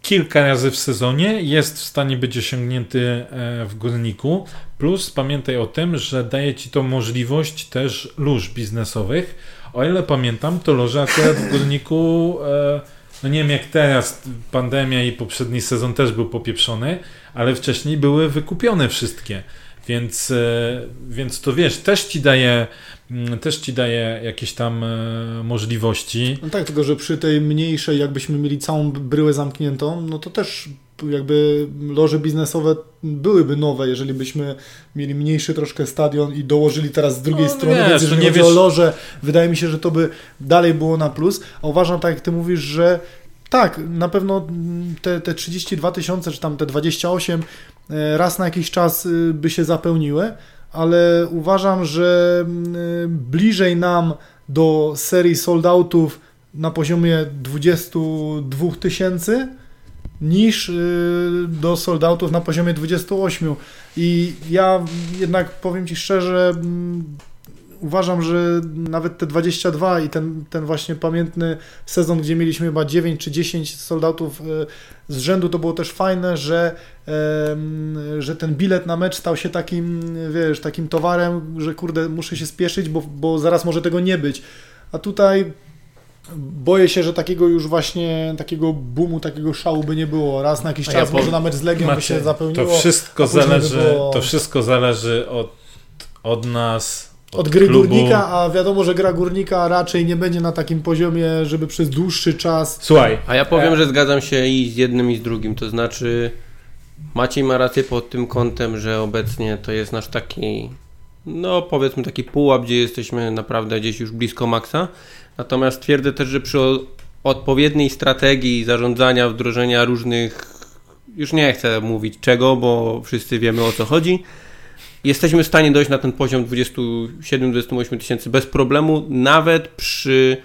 kilka razy w sezonie jest w stanie być osiągnięty e, w górniku. Plus pamiętaj o tym, że daje ci to możliwość też lóż biznesowych. O ile pamiętam, to loże akurat w górniku, e, no nie wiem jak teraz, pandemia i poprzedni sezon też był popieprzony, ale wcześniej były wykupione wszystkie. Więc, e, więc to wiesz, też ci daje mm, też ci daje jakieś tam e, możliwości. No tak, tylko że przy tej mniejszej, jakbyśmy mieli całą bryłę zamkniętą, no to też jakby loże biznesowe byłyby nowe, jeżeli byśmy mieli mniejszy troszkę stadion i dołożyli teraz z drugiej no, strony, wiesz, więc jeżeli nie chodzi wiesz... o loże, wydaje mi się, że to by dalej było na plus, a uważam, tak jak ty mówisz, że tak, na pewno te, te 32 tysiące, czy tam te 28 e, raz na jakiś czas y, by się zapełniły, ale uważam, że y, bliżej nam do serii soldoutów na poziomie 22 tysięcy niż y, do soldoutów na poziomie 28. I ja jednak powiem Ci szczerze, uważam, że nawet te 22 i ten, ten właśnie pamiętny sezon, gdzie mieliśmy chyba 9 czy 10 soldatów e, z rzędu, to było też fajne, że, że ten bilet na mecz stał się takim, wiesz, takim towarem, że kurde, muszę się spieszyć, bo, bo zaraz może tego nie być. A tutaj boję się, że takiego już właśnie takiego boomu, takiego szału by nie było. Raz na jakiś czas ja może na mecz z Legią by się zapełniło. To wszystko zależy, było... to wszystko zależy od, od nas, od, gry klubu. górnika, a wiadomo, że gra górnika raczej nie będzie na takim poziomie, żeby przez dłuższy czas. Słuchaj. A ja powiem, e... że zgadzam się i z jednym, i z drugim. To znaczy, Maciej ma rację pod tym kątem, że obecnie to jest nasz taki, no powiedzmy taki pułap, gdzie jesteśmy naprawdę gdzieś już blisko maksa. Natomiast twierdzę też, że przy odpowiedniej strategii zarządzania, wdrożenia różnych, już nie chcę mówić czego, bo wszyscy wiemy o co chodzi jesteśmy w stanie dojść na ten poziom 27-28 tysięcy bez problemu, nawet przy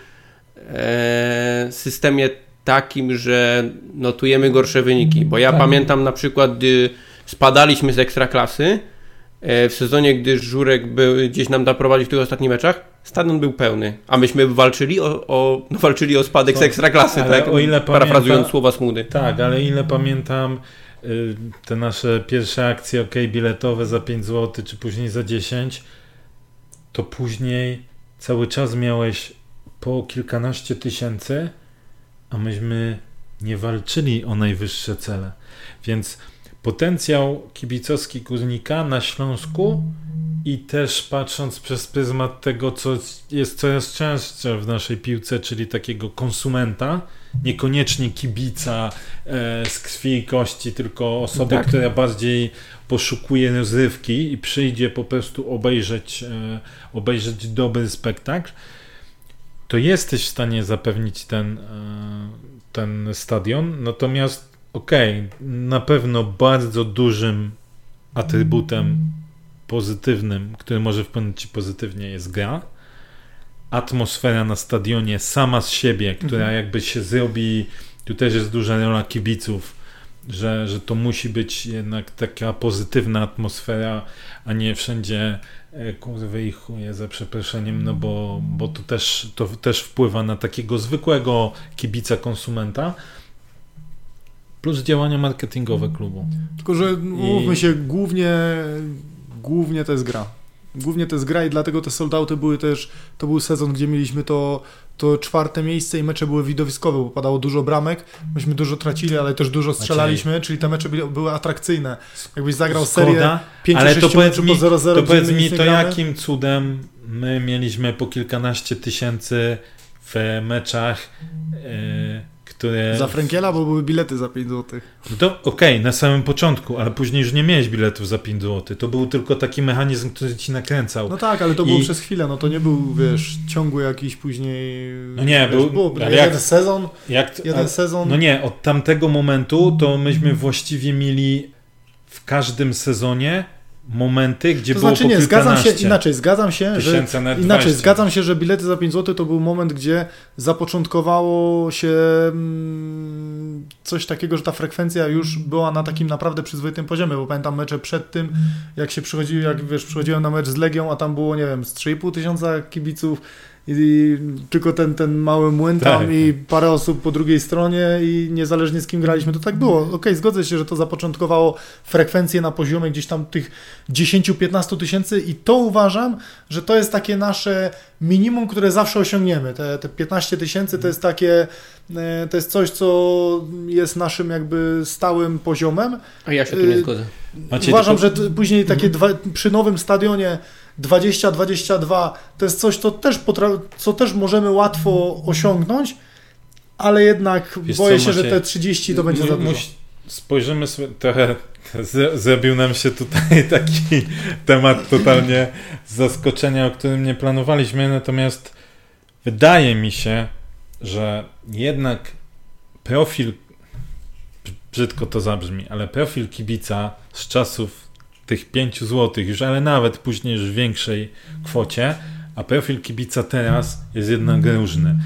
e, systemie takim, że notujemy gorsze wyniki. Bo ja tak. pamiętam na przykład, gdy spadaliśmy z ekstraklasy, e, w sezonie, gdy Żurek był, gdzieś nam doprowadził w tych ostatnich meczach, stadion był pełny, a myśmy walczyli o, o, no walczyli o spadek z ekstraklasy, tak? O ile parafrazując pamiętam, słowa Smudy. Tak, ale ile pamiętam, te nasze pierwsze akcje ok biletowe za 5 zł, czy później za 10, to później cały czas miałeś po kilkanaście tysięcy, a myśmy nie walczyli o najwyższe cele. Więc potencjał kibicowski Górnika na Śląsku i też patrząc przez pryzmat tego, co jest coraz częstsze w naszej piłce, czyli takiego konsumenta, niekoniecznie kibica e, z krwi i kości, tylko osoby, tak. która bardziej poszukuje rozrywki i przyjdzie po prostu obejrzeć, e, obejrzeć dobry spektakl, to jesteś w stanie zapewnić ten, e, ten stadion. Natomiast okej, okay, na pewno bardzo dużym atrybutem pozytywnym, który może wpłynąć ci pozytywnie jest gra atmosfera na stadionie sama z siebie, która mhm. jakby się zrobi, tu też jest duża rola kibiców, że, że to musi być jednak taka pozytywna atmosfera, a nie wszędzie e, kurwy i chuje za przeproszeniem, no bo, bo to, też, to też wpływa na takiego zwykłego kibica konsumenta plus działania marketingowe klubu. Tylko, że mówmy I... się, głównie, głównie to jest gra głównie to jest gra i dlatego te soldauty były też, to był sezon, gdzie mieliśmy to, to czwarte miejsce i mecze były widowiskowe, bo padało dużo bramek, myśmy dużo tracili, ale też dużo strzelaliśmy, czyli te mecze były, były atrakcyjne. Jakbyś zagrał Skoda, serię 5 ale to powiedz mi, po 0-0, to powiedz mi, to jakim cudem my mieliśmy po kilkanaście tysięcy w meczach yy, które... Za Frankiela, bo były bilety za 5 zł. No to okej, okay, na samym początku, ale później już nie miałeś biletów za 5 zł. To był tylko taki mechanizm, który ci nakręcał. No tak, ale to I... było przez chwilę, no to nie był, wiesz, ciągły jakiś później... No nie, wiesz, był... Było, jeden jak, sezon, jak, jeden a, sezon... No nie, od tamtego momentu to myśmy właściwie mieli w każdym sezonie momenty, gdzie To było znaczy nie, zgadzam się inaczej, zgadzam się, że inaczej, 20. zgadzam się, że bilety za 5 zł to był moment, gdzie zapoczątkowało się mm, coś takiego, że ta frekwencja już była na takim naprawdę przyzwoitym poziomie, bo pamiętam mecze przed tym, jak się przychodziło, jak wiesz, przychodziłem na mecz z Legią, a tam było, nie wiem, z 3,5 tysiąca kibiców i tylko ten, ten mały młyn tam Tak. i parę osób po drugiej stronie i niezależnie z kim graliśmy, to tak było. Okej, zgodzę się, że to zapoczątkowało frekwencję na poziomie gdzieś tam tych 10-15 tysięcy i to uważam, że to jest takie nasze minimum, które zawsze osiągniemy. Te, te 15 tysięcy to jest takie, e, to jest coś, co jest naszym jakby stałym poziomem. A ja się tu nie Y, zgodzę. Macie Uważam, tylko- że później takie dwa, przy nowym stadionie 20-22 to jest coś, co też, potra- co też możemy łatwo osiągnąć, ale jednak Wiesz boję co, się, że Maciej? te 30 to będzie za dużo. Spojrzymy sobie trochę. Zrobił nam się tutaj taki temat totalnie z zaskoczenia, o którym nie planowaliśmy. Natomiast wydaje mi się, że jednak profil, brzydko to zabrzmi, ale profil kibica z czasów tych 5 zł już, ale nawet później już w większej kwocie, a profil kibica teraz jest jednak różny.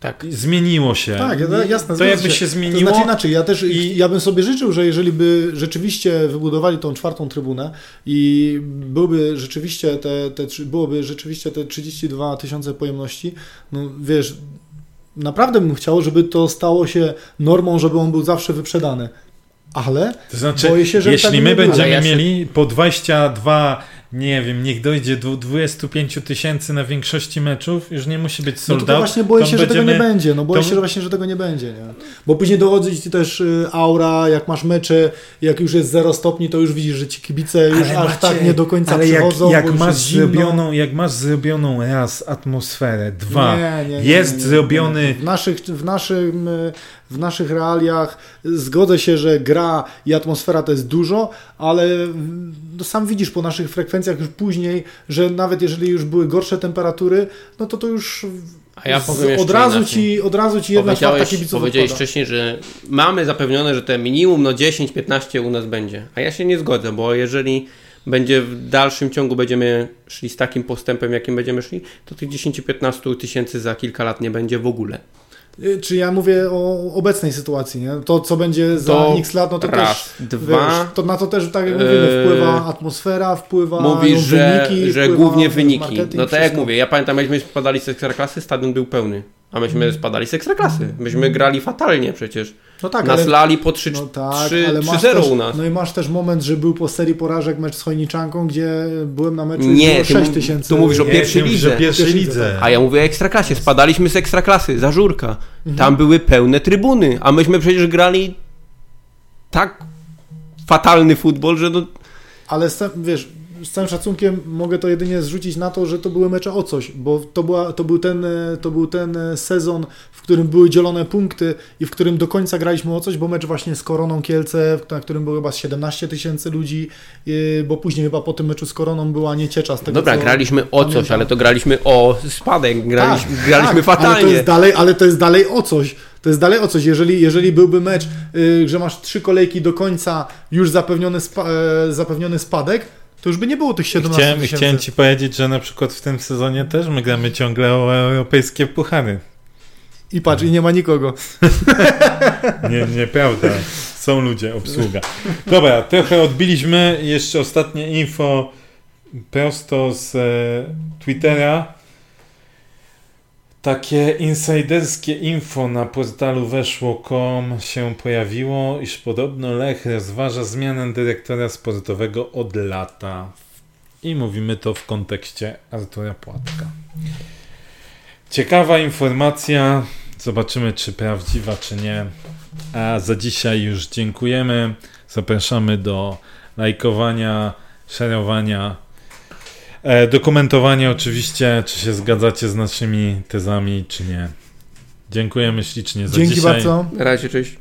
Tak. Zmieniło się. Tak, ja- jasne, To jakby się. się To zmieniło. znaczy inaczej, ja też i- ja bym sobie życzył, że jeżeli by rzeczywiście wybudowali tą czwartą trybunę i byłby rzeczywiście te, te, byłoby rzeczywiście te 32 tysiące pojemności, no wiesz, naprawdę bym chciał, żeby to stało się normą, żeby on był zawsze wyprzedany. Ale To znaczy, Boję się, że jeśli my będziemy ja się- mieli po 22, nie wiem, niech dojdzie do 25 tysięcy na większości meczów, już nie musi być No sold to, to out, właśnie boję to się, że tego będziemy- nie będzie. No boję to- się że właśnie, że tego nie będzie. Nie? Bo później dochodzi ci też y, aura, jak masz mecze, jak już jest 0 stopni, to już widzisz, że ci kibice już Ale aż Maciej, tak nie do końca ale jak, przychodzą. jak już masz zrobioną, jak masz zrobioną raz atmosferę, dwa, Nie, nie, jest zrobiony-. W naszych, w, naszym, y, w naszych realiach zgodzę się, że gra i atmosfera to jest dużo, ale mm, no sam widzisz po naszych frekwencjach już później, że nawet jeżeli już były gorsze temperatury, no to to już A ja powiem od, razu inaczej. ci, od razu ci jedna czwarta kibiców powiedziałeś odpada. wcześniej, że mamy zapewnione, że te minimum no 10-15 u nas będzie. A ja się nie zgodzę, bo jeżeli będzie w dalszym ciągu będziemy szli z takim postępem, jakim będziemy szli, to tych 10-15 tysięcy za kilka lat nie będzie w ogóle. Y, Czy ja mówię o obecnej sytuacji, nie? To, co będzie za To x lat, no to Raz, też, dwa. wiesz, to na to też, tak jak mówimy, Yy, wpływa atmosfera, wpływa Mówisz, że, wyniki, że wpływa głównie wyniki. No tak jak mówię, ja pamiętam, jak myśmy spadali z ekstraklasy, stadion był pełny. A myśmy spadali z ekstraklasy. Myśmy grali fatalnie przecież. No tak, Nas ale, lali po 3 no tak, 3 ale 3-0 też, u nas. No i masz też moment, że był po serii porażek mecz z Chojniczanką, gdzie byłem na meczu i Nie, było ty 6 mu- tysięcy. tu mówisz o pierwszej lidze. że pierwszej lidze. A ja mówię o ekstraklasie. Spadaliśmy z ekstraklasy, za żurka. Mhm. Tam były pełne trybuny, a myśmy przecież grali tak fatalny futbol, że no, Ale wiesz, z całym szacunkiem mogę to jedynie zrzucić na to, że to były mecze o coś, bo to, była, to, był ten, e, to był ten e, sezon, w którym były dzielone punkty i w którym do końca graliśmy o coś, bo mecz właśnie z Koroną Kielce, na którym było chyba z 17 tysięcy ludzi, e, bo później chyba po tym meczu z Koroną była nieciecha z tego, dobra, graliśmy o coś, pamiętam. ale to graliśmy o spadek, graliśmy, Tak, graliśmy tak, Ale to, fatalnie. jest dalej, ale to jest dalej o coś. To jest dalej o coś. Jeżeli, jeżeli byłby mecz, y, że masz trzy kolejki do końca, już zapewniony, spa, e, zapewniony spadek, to już by nie było tych 17 Chciałem, tysięcy. chciałem ci powiedzieć, że na przykład w tym sezonie też my gramy ciągle o europejskie puchary. I patrz, i nie ma nikogo. Nie, nieprawda. Są ludzie, obsługa. Dobra, trochę odbiliśmy. Jeszcze ostatnie info prosto z e, Twittera. Takie insiderskie info na portalu weszło.com się pojawiło, iż podobno Lech rozważa zmianę dyrektora sportowego od lata. I mówimy to w kontekście Artura Płatka. Ciekawa informacja. Zobaczymy, czy prawdziwa, czy nie. A za dzisiaj już dziękujemy. Zapraszamy do lajkowania, szerowania, e, do komentowania oczywiście, czy się zgadzacie z naszymi tezami, czy nie. Dziękujemy ślicznie za Dzięki dzisiaj. bardzo. Na razie, cześć.